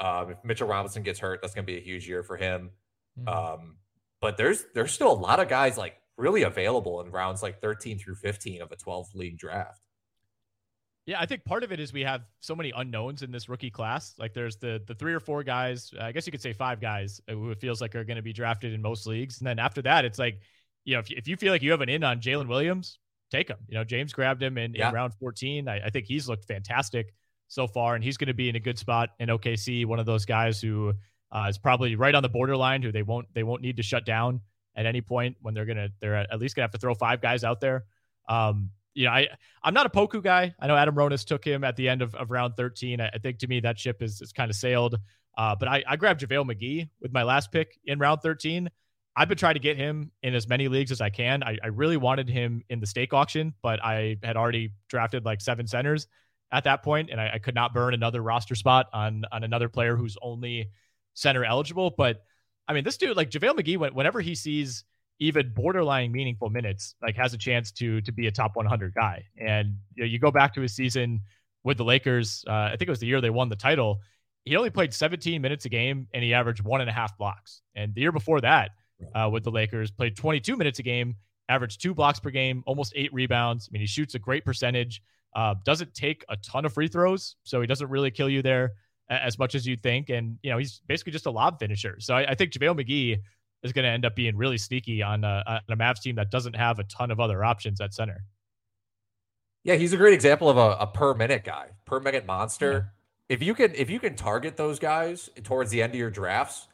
Um, if Mitchell Robinson gets hurt, that's going to be a huge year for him. Mm-hmm. Um, but there's there's still a lot of guys like really available in rounds like 13 through 15 of a 12 league draft. Yeah, I think part of it is we have so many unknowns in this rookie class. Like there's the the three or four guys, I guess you could say five guys who it feels like are going to be drafted in most leagues. And then after that, it's like, you know, if, if you feel like you have an in on Jalen Williams, take him. You know, James grabbed him in, yeah. in round 14. I, I, think he's looked fantastic so far, and he's going to be in a good spot in OKC. One of those guys who uh, is probably right on the borderline, who they won't they won't need to shut down at any point when they're gonna they're at least gonna have to throw five guys out there. Um, you know, I I'm not a Poku guy. I know Adam Ronis took him at the end of, of round 13. I, I think to me that ship is, is kind of sailed. Uh, but I, I grabbed JaVale McGee with my last pick in round 13. I've been trying to get him in as many leagues as I can. I, I really wanted him in the stake auction, but I had already drafted like seven centers at that point, and I, I, could not burn another roster spot on on another player who's only center eligible. But I mean, this dude, like JaVale McGee, whenever he sees even borderline meaningful minutes, like has a chance to to be a top 100 guy. And you, know, you go back to his season with the Lakers. Uh, I think it was the year they won the title. He only played 17 minutes a game and he averaged one and a half blocks. And the year before that, uh, with the Lakers, played 22 minutes a game, averaged two blocks per game, almost eight rebounds. I mean, he shoots a great percentage. Uh, doesn't take a ton of free throws, so he doesn't really kill you there as much as you think. And you know, he's basically just a lob finisher. So I, I think JaVale McGee is going to end up being really sneaky on a, on a Mavs team that doesn't have a ton of other options at center. Yeah, he's a great example of a, a per minute guy, per minute monster. Yeah. If you can if you can target those guys towards the end of your drafts,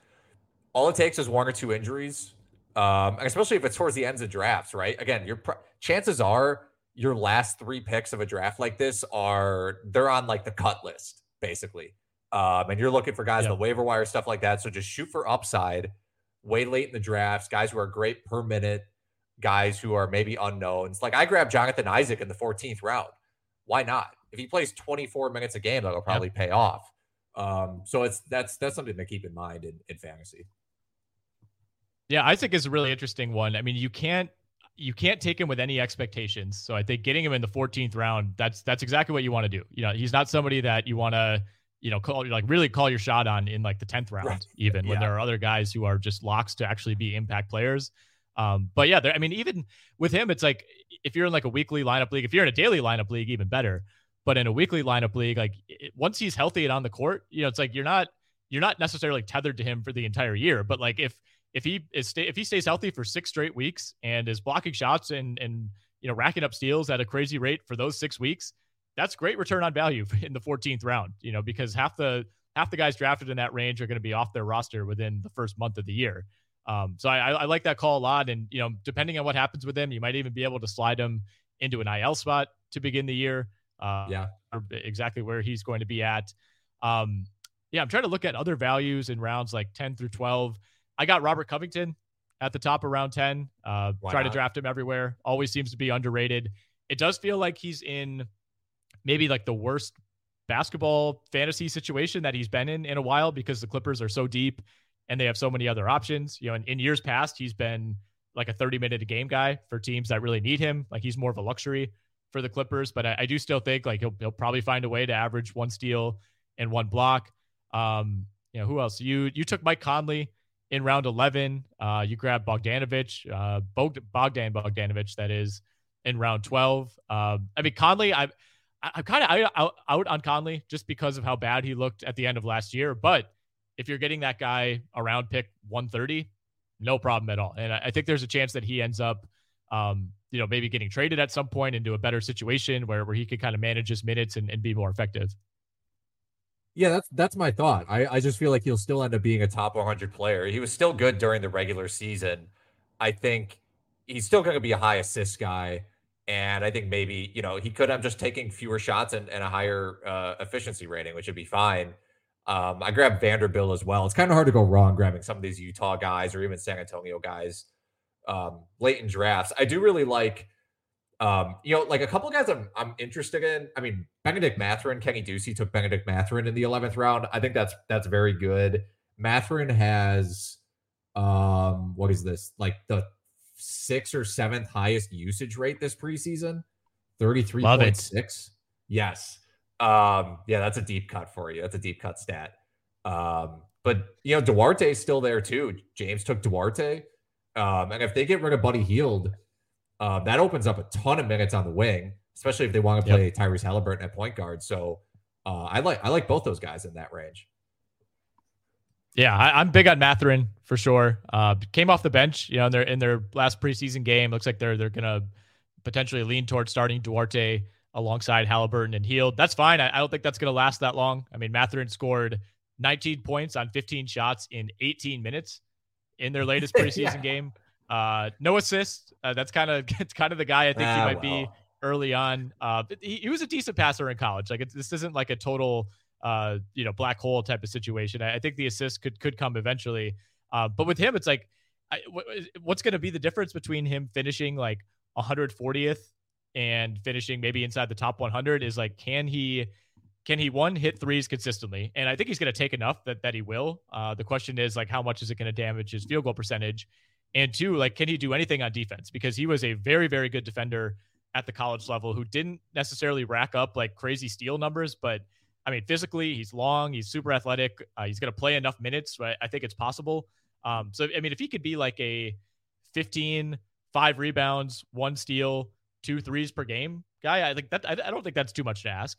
all it takes is one or two injuries, um, especially if it's towards the ends of drafts, right? Again, your chances are your last three picks of a draft like this are they're on like the cut list basically, um, and you're looking for guys yeah. on the waiver wire stuff like that. So just shoot for upside way late in the drafts, guys who are great per minute, guys who are maybe unknowns. Like I grabbed Jonathan Isaac in the 14th round. Why not? If he plays 24 minutes a game, that'll probably yep. pay off. Um, so it's that's that's something to keep in mind in, in fantasy. Yeah, Isaac is a really interesting one. I mean, you can't you can't take him with any expectations. So I think getting him in the 14th round, that's that's exactly what you want to do. You know, he's not somebody that you want to you know, call like really call your shot on in like the tenth round, right. even yeah. when there are other guys who are just locks to actually be impact players. Um, but yeah, I mean, even with him, it's like if you're in like a weekly lineup league, if you're in a daily lineup league, even better. But in a weekly lineup league, like it, once he's healthy and on the court, you know, it's like you're not you're not necessarily tethered to him for the entire year. But like if if he is stay, if he stays healthy for six straight weeks and is blocking shots and and you know racking up steals at a crazy rate for those six weeks, that's great return on value in the 14th round, you know, because half the half the guys drafted in that range are going to be off their roster within the first month of the year. Um, so I, I like that call a lot. And, you know, depending on what happens with him, you might even be able to slide him into an IL spot to begin the year. Uh, yeah. Exactly where he's going to be at. Um, yeah, I'm trying to look at other values in rounds like 10 through 12. I got Robert Covington at the top of round 10. Uh, try to draft him everywhere. Always seems to be underrated. It does feel like he's in maybe like the worst basketball fantasy situation that he's been in in a while because the Clippers are so deep and they have so many other options. You know, in, in years past, he's been like a 30 minute a game guy for teams that really need him. Like he's more of a luxury for the Clippers, but I, I do still think like he'll, he'll probably find a way to average one steal and one block. Um, you know, who else? You, you took Mike Conley in round 11. Uh, you grabbed Bogdanovich, uh, Bogdan Bogdanovich, that is in round 12. Um, I mean, Conley, I, I'm kind of out, out on Conley just because of how bad he looked at the end of last year. But if you're getting that guy around pick 130, no problem at all. And I think there's a chance that he ends up, um, you know, maybe getting traded at some point into a better situation where, where he could kind of manage his minutes and, and be more effective. Yeah, that's that's my thought. I, I just feel like he'll still end up being a top 100 player. He was still good during the regular season. I think he's still going to be a high assist guy. And I think maybe, you know, he could have just taking fewer shots and, and a higher uh, efficiency rating, which would be fine. Um, I grabbed Vanderbilt as well. It's kind of hard to go wrong grabbing some of these Utah guys or even San Antonio guys um, late in drafts. I do really like, um, you know, like a couple guys I'm, I'm interested in. I mean, Benedict Mathurin, Kenny Ducey took Benedict Mathurin in the 11th round. I think that's that's very good. Mathurin has, um, what is this? Like the sixth or seventh highest usage rate this preseason. 33.6. Yes. Um, yeah, that's a deep cut for you. That's a deep cut stat. Um, but you know, Duarte is still there too. James took Duarte. Um, and if they get rid of Buddy Hield, uh, that opens up a ton of minutes on the wing, especially if they want to play yep. Tyrese Halliburton at point guard. So uh, I like I like both those guys in that range. Yeah, I, am big on Mathurin for sure. Uh, came off the bench, you know, in their in their last preseason game. Looks like they're they're gonna potentially lean towards starting Duarte alongside Halliburton and Hield. That's fine. I, I don't think that's gonna last that long. I mean, Mathurin scored 19 points on 15 shots in 18 minutes in their latest preseason yeah. game. Uh, no assists. Uh, that's kind of it's kind of the guy I think ah, he might well. be early on. Uh, he, he, was a decent passer in college. Like this isn't like a total uh, you know, black hole type of situation. I, I think the assist could could come eventually. Uh, but with him, it's like, what's going to be the difference between him finishing like 140th and finishing maybe inside the top 100 is like, can he, can he one hit threes consistently? And I think he's going to take enough that that he will. Uh, the question is like, how much is it going to damage his field goal percentage? And two, like, can he do anything on defense? Because he was a very, very good defender at the college level who didn't necessarily rack up like crazy steal numbers, but I mean, physically, he's long, he's super athletic, uh, he's going to play enough minutes. I think it's possible. Um, so, I mean, if he could be like a 15, five rebounds, one steal, two threes per game guy, I think that I, I don't think that's too much to ask.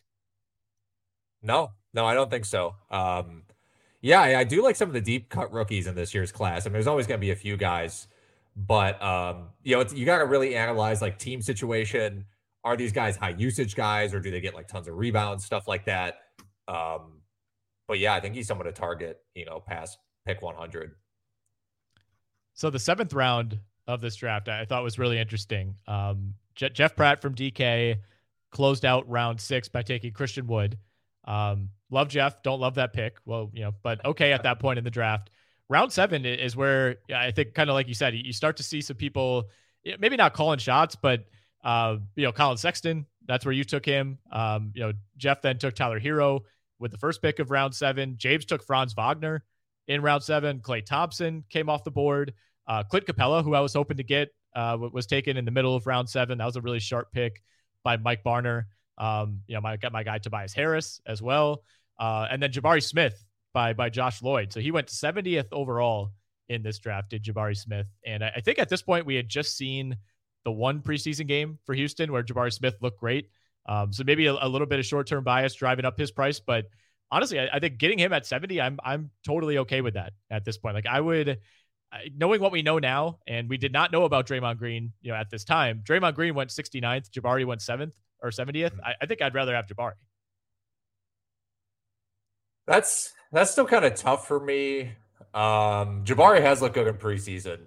No, no, I don't think so. Um, yeah, I, I, do like some of the deep cut rookies in this year's class. I mean, there's always going to be a few guys, but um, you know, you got to really analyze like team situation. Are these guys high usage guys, or do they get like tons of rebounds, stuff like that? Um, but yeah, I think he's someone to target. You know, past pick 100. So the seventh round of this draft, I thought was really interesting. Um, Je- Jeff Pratt from DK closed out round six by taking Christian Wood. Um, love Jeff, don't love that pick. Well, you know, but okay at that point in the draft. Round seven is where I think, kind of like you said, you start to see some people, maybe not calling shots, but uh, you know, Collin Sexton. That's where you took him. Um, you know, Jeff then took Tyler Herro with the first pick of round seven. James took Franz Wagner in round seven. Klay Thompson came off the board. Uh, Clint Capela, who I was hoping to get, uh, was taken in the middle of round seven. That was a really sharp pick by Mike Barner. Um, you know, I got my guy Tobias Harris as well, uh, and then Jabari Smith by by Josh Lloyd. So he went 70th overall in this draft. Did Jabari Smith? And I, I think at this point we had just seen the one preseason game for Houston where Jabari Smith looked great. Um, so maybe a, a, little bit of short term bias driving up his price, but honestly, I, I, think getting him at 70, I'm I'm totally okay with that at this point. Like I would, knowing what we know now, and we did not know about Draymond Green, you know, at this time. Draymond Green went 69th, Jabari went seventh or 70th. Mm-hmm. I, I think I'd rather have Jabari. That's that's still kind of tough for me. Um, Jabari has looked good in preseason.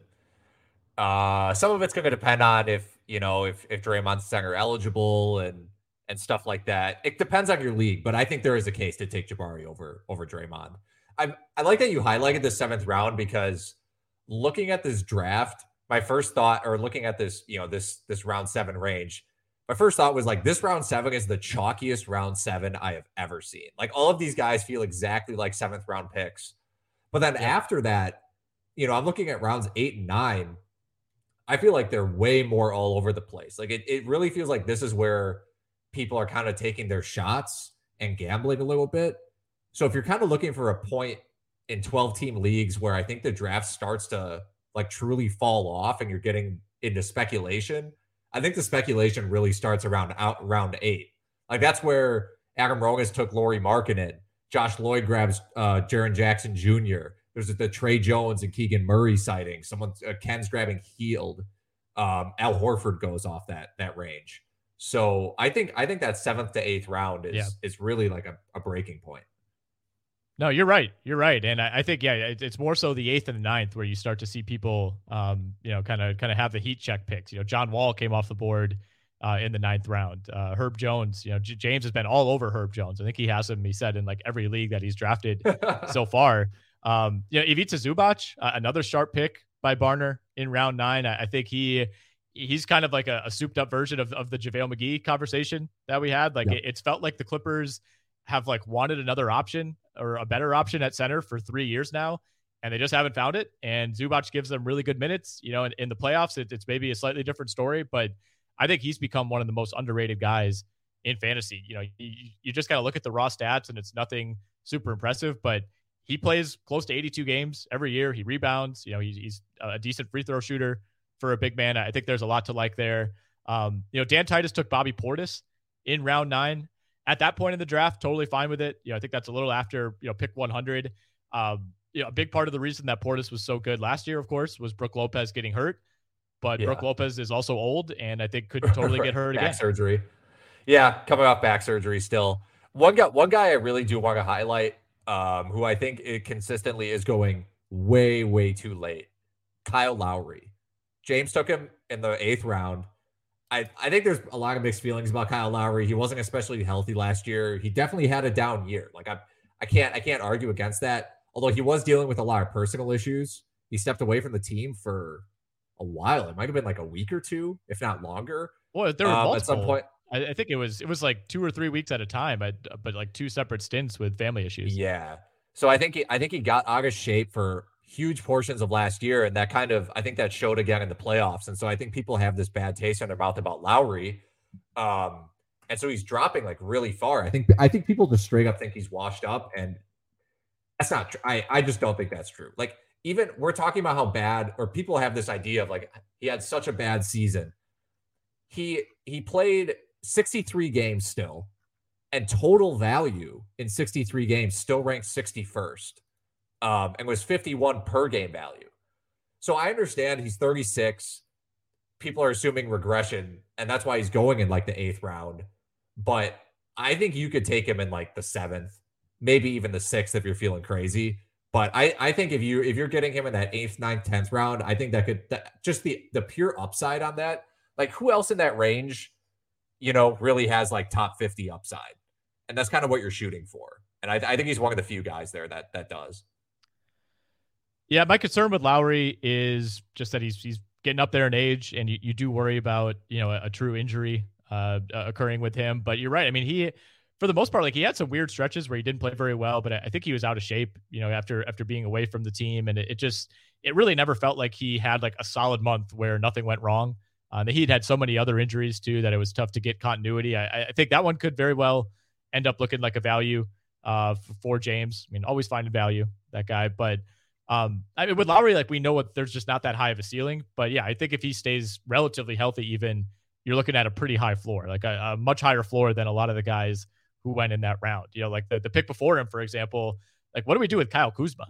Uh, some of it's going to depend on if you know if if Draymond's center eligible and and stuff like that. It depends on your league, but I think there is a case to take Jabari over over Draymond. I I like that you highlighted the seventh round because looking at this draft, my first thought, or looking at this, you know, this this round seven range, my first thought was like this round seven is the chalkiest round seven I have ever seen. Like all of these guys feel exactly like seventh round picks. But then yeah. after that, you know, I'm looking at rounds eight and nine. I feel like they're way more all over the place. Like it, it really feels like this is where people are kind of taking their shots and gambling a little bit. So if you're kind of looking for a point in 12 team leagues where I think the draft starts to like truly fall off and you're getting into speculation, I think the speculation really starts around out round eight. Like that's where Adam Rogas took Lauri Markkanen. Josh Lloyd grabs uh Jaren Jackson Jr. There's the Tre Jones and Keegan Murray sighting. Someone uh, Ken's grabbing Hield. Um, Al Horford goes off that that range. So I think I think that seventh to eighth round is yeah. is really like a, a breaking point. No, you're right. You're right, and I, I think yeah, it, it's more so the eighth and the ninth where you start to see people, um, you know, kind of kind of have the heat check picks. You know, John Wall came off the board uh, in the ninth round. Uh, Herb Jones, you know, J- James has been all over Herb Jones. I think he has him. He said in like every league that he's drafted so far. Um, you know, Ivica Zubac, uh, another sharp pick by Barner in round nine. I, I think he he's kind of like a, a, souped up version of, of the JaVale McGee conversation that we had. Like yeah. it, it's felt like the Clippers have like wanted another option or a better option at center for three years now, and they just haven't found it. And Zubac gives them really good minutes. You know, in, in the playoffs, it, it's maybe a slightly different story, but I think he's become one of the most underrated guys in fantasy. You know, you, you just got to look at the raw stats, and it's nothing super impressive, but he plays close to 82 games every year. He rebounds. You know, he's, he's a decent free throw shooter for a big man. I think there's a lot to like there. Um, you know, Dan Titus took Bobby Portis in round nine at that point in the draft, totally fine with it. You know, I think that's a little after, you know, pick 100. Um, you know, a big part of the reason that Portis was so good last year, of course, was Brook Lopez getting hurt. But yeah. Brook Lopez is also old and I think could totally get hurt back again. surgery. Yeah, coming off back surgery still. One guy, one guy I really do want to highlight, um, who I think it consistently is going way, way too late. Kyle Lowry. James took him in the eighth round. I, I think there's a lot of mixed feelings about Kyle Lowry. He wasn't especially healthy last year. He definitely had a down year. Like I I can't I can't argue against that. Although he was dealing with a lot of personal issues. He stepped away from the team for a while. It might have been like a week or two, if not longer. Well, there were um, at some point. I, I, think it was it was like two or three weeks at a time, but but like two separate stints with family issues. Yeah. So I think he, I think he got out of shape for huge portions of last year, and that kind of I think that showed again in the playoffs. And so I think people have this bad taste in their mouth about Lowry. Um, and so he's dropping like really far. I think I think people just straight up think he's washed up, and that's not true. I I just don't think that's true. Like even we're talking about how bad, or people have this idea of like he had such a bad season. He he played 63 games still, and total value in 63 games still ranked 61st, um, and was 51 per game value. So I understand he's 36. People are assuming regression, and that's why he's going in like the eighth round. But I think you could take him in like the seventh, maybe even the sixth if you're feeling crazy. But I, I think if you if you're getting him in that eighth, ninth, tenth round, I think that could that, just the the pure upside on that. Like who else in that range, you know, really has like top fifty upside, and that's kind of what you're shooting for. And I, I think he's one of the few guys there that that does. Yeah, my concern with Lowry is just that he's he's getting up there in age, and you, you do worry about you know a, a true injury uh, occurring with him. But you're right. I mean, he for the most part, like he had some weird stretches where he didn't play very well, but I think he was out of shape, you know, after after being away from the team, and it, it just it really never felt like he had like a solid month where nothing went wrong. Uh, he'd had so many other injuries too that it was tough to get continuity. I, I think that one could very well end up looking like a value uh, for James. I mean, always finding value that guy, but um, I mean, with Lowry, like we know what there's just not that high of a ceiling. But yeah, I think if he stays relatively healthy, even you're looking at a pretty high floor, like a, a much higher floor than a lot of the guys who went in that round. You know, like the, the pick before him, for example, like what do we do with Kyle Kuzma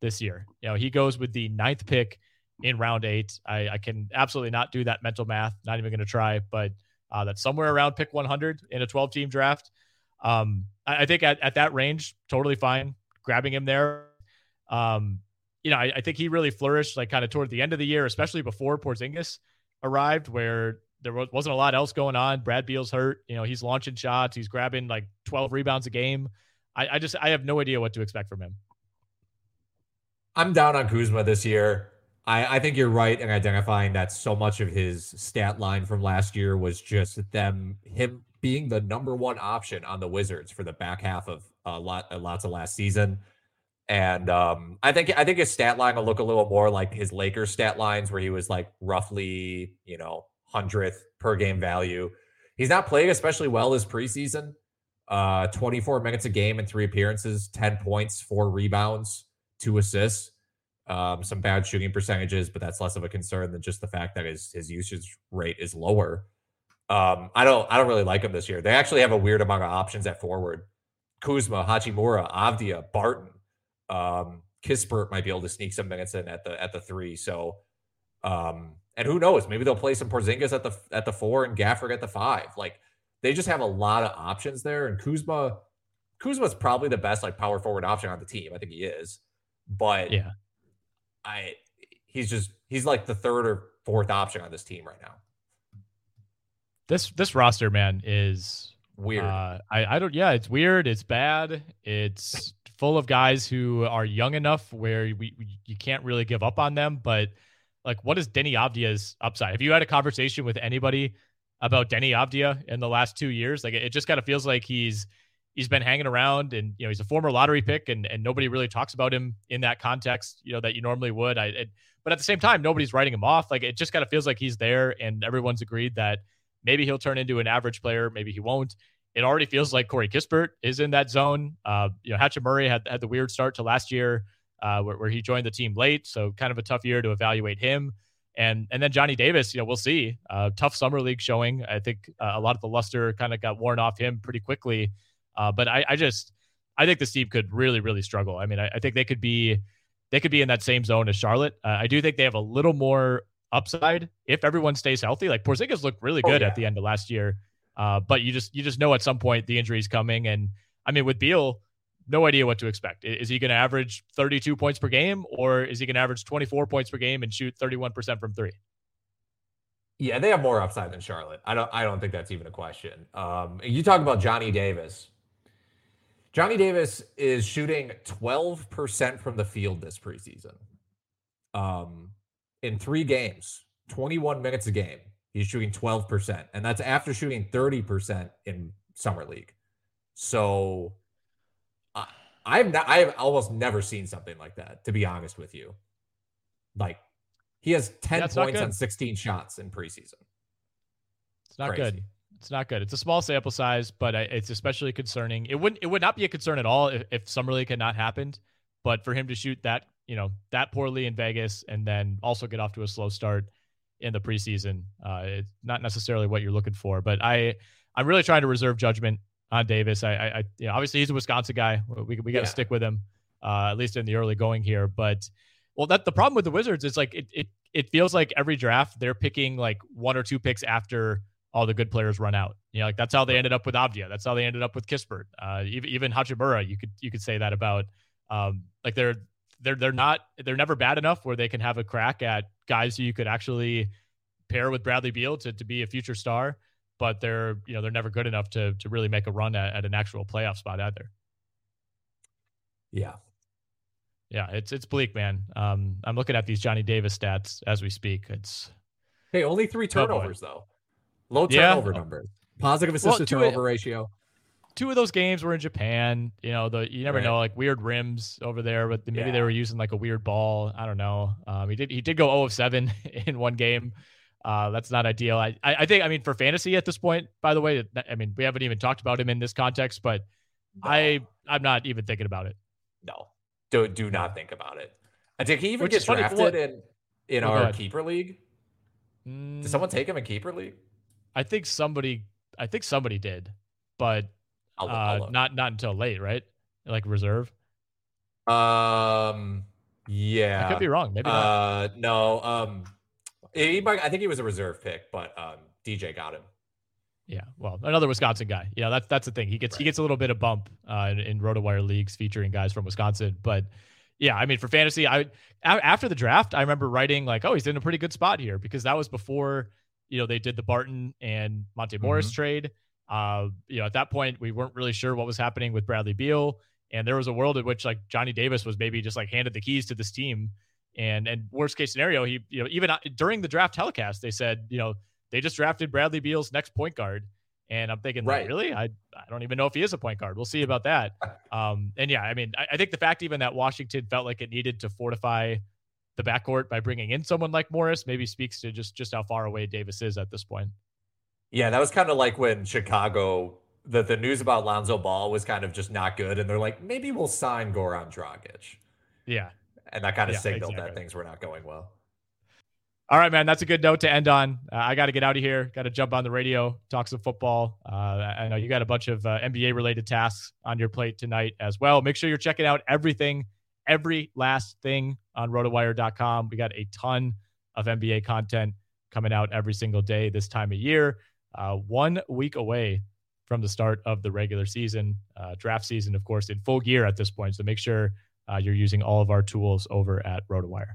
this year? You know, he goes with the ninth pick in round eight. I, I can absolutely not do that mental math, not even going to try, but uh, that's somewhere around pick 100 in a 12 team draft. Um, I, I, think at, at that range, totally fine grabbing him there. Um, you know, I, I think he really flourished like kind of toward the end of the year, especially before Porzingis arrived, where there wasn't a lot else going on. Brad Beal's hurt. You know, he's launching shots. He's grabbing like 12 rebounds a game. I, I just I have no idea what to expect from him. I'm down on Kuzma this year. I, I think you're right in identifying that so much of his stat line from last year was just them him being the number one option on the Wizards for the back half of a lot lots of last season. And um, I think I think his stat line will look a little more like his Lakers stat lines, where he was like roughly, you know, hundredth per game value. He's not playing especially well this preseason. Uh, 24 minutes a game and three appearances, 10 points, four rebounds, two assists. Um, some bad shooting percentages, but that's less of a concern than just the fact that his his usage rate is lower. Um, I don't I don't really like him this year. They actually have a weird amount of options at forward. Kuzma, Hachimura, Avdija, Barton, um, Kispert might be able to sneak some minutes in at the at the three. So um, and who knows? Maybe they'll play some Porzingis at the at the four and Gafford at the five. Like they just have a lot of options there. And Kuzma, Kuzma's probably the best like power forward option on the team. I think he is. But yeah, I he's just he's like the third or fourth option on this team right now. This this roster, man, is weird. Uh, I I don't. Yeah, it's weird. It's bad. It's full of guys who are young enough where we, we you can't really give up on them, but like what is Deni Avdija's upside? Have you had a conversation with anybody about Deni Avdija in the last two years? Like it just kind of feels like he's he's been hanging around and you know he's a former lottery pick and and nobody really talks about him in that context you know that you normally would I it, but at the same time nobody's writing him off like it just kind of feels like he's there and everyone's agreed that maybe he'll turn into an average player maybe he won't it already feels like Corey Kispert is in that zone uh you know Hachimura had had the weird start to last year uh, where, where he joined the team late. So kind of a tough year to evaluate him. And and then Johnny Davis, you know, we'll see. Uh, tough summer league showing. I think uh, a lot of the luster kind of got worn off him pretty quickly. Uh, but I, I just I think this team could really really struggle. I mean, I, I think they could be they could be in that same zone as Charlotte. Uh, I do think they have a little more upside if everyone stays healthy. Like Porzingis looked really oh, good oh, yeah. at the end of last year, uh, but you just you just know at some point the injury is coming. And I mean, with Beal, no idea what to expect. Is he going to average 32 points per game or is he going to average 24 points per game and shoot 31% from three? Yeah, they have more upside than Charlotte. I don't I don't think that's even a question. Um, you talk about Johnny Davis. Johnny Davis is shooting 12% from the field this preseason. Um, in three games, 21 minutes a game, he's shooting 12%. And that's after shooting 30% in summer league. So I've not, I've almost never seen something like that. To be honest with you, like he has ten Yeah, points on sixteen shots in preseason. It's not Crazy. good. It's not good. It's a small sample size, but I- it's especially concerning. It wouldn't. It would not be a concern at all if, if summer league had not happened. But for him to shoot that, you know, that poorly in Vegas, and then also get off to a slow start in the preseason, uh, it's not necessarily what you're looking for. But I, I'm really trying to reserve judgment on Davis. I, I, I you know, obviously he's a Wisconsin guy. We we got to Yeah. stick with him, uh, at least in the early going here. But well, that the problem with the Wizards is like it, it it feels like every draft they're picking like one or two picks after all the good players run out. You know, like that's how they ended up with Avdija. That's how they ended up with Kispert. Uh, even even Hachimura, you could you could say that about. Um, like they're they're they're not they're never bad enough where they can have a crack at guys who you could actually pair with Bradley Beal to to be a future star. But they're you know they're never good enough to to really make a run at, at an actual playoff spot either. Yeah, Yeah, it's it's bleak, man. Um, I'm looking at these Johnny Davis stats as we speak. It's Hey, only three turnovers though. Low Yeah. turnover numbers. Positive Well, assist to two- turnover ratio. Two of those games were in Japan. You know, the you never Right. know, like weird rims over there, but maybe they were using like a weird ball. I don't know. Um, he did he did go 0 of 7 in one game. Uh, that's not ideal. I, I I think I mean for fantasy at this point, by the way, I mean we haven't even talked about him in this context, but I I'm not even thinking about it. No, do do not think about it. Uh, Did he even Which get is funny, drafted what- in in Oh, our keeper league? Mm, Did someone take him in keeper league? I think somebody I think somebody did, but I'll, I'll uh, not not until late, right? Like reserve. Um. Yeah. I could be wrong. Maybe not. Uh. No. Um. He might, I think he was a reserve pick, but um, DJ got him. Yeah, well, another Wisconsin guy. Yeah, that's that's the thing. He gets he gets a little bit of bump uh, in, in RotoWire leagues featuring guys from Wisconsin. But yeah, I mean, for fantasy, I after the draft, I remember writing like, "Oh, he's in a pretty good spot here," because that was before you know they did the Barton and Monte Morris trade. Uh, you know, at that point, we weren't really sure what was happening with Bradley Beal, and there was a world in which like Johnny Davis was maybe just like handed the keys to this team. And and worst case scenario, he you know even uh, during the draft telecast, they said you know they just drafted Bradley Beal's next point guard. And I'm thinking, like, Right. really? I I don't even know if he is a point guard. We'll see about that. Um, and yeah, I mean, I, I think the fact even that Washington felt like it needed to fortify the backcourt by bringing in someone like Morris maybe speaks to just just how far away Davis is at this point. Yeah, that was kind of like when Chicago, the, the news about Lonzo Ball was kind of just not good, and they're like, maybe we'll sign Goran Dragic, Yeah. and that kind of Yeah, signaled that things were not going well. All right, man. That's a good note to end on. Uh, I got to get out of here. Got to jump on the radio, talk some football. Uh, I know you got a bunch of uh, NBA related tasks on your plate tonight as well. Make sure you're checking out everything, every last thing on rotowire.com. We got a ton of NBA content coming out every single day this time of year. Uh, one week away from the start of the regular season, uh, draft season, of course, in full gear at this point. So make sure uh, you're using all of our tools over at RotoWire.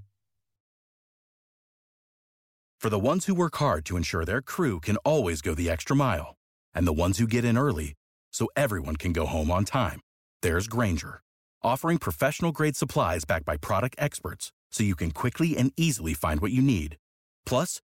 For the ones who work hard to ensure their crew can always go the extra mile, and the ones who get in early so everyone can go home on time, there's Grainger, offering professional grade supplies backed by product experts so you can quickly and easily find what you need. Plus,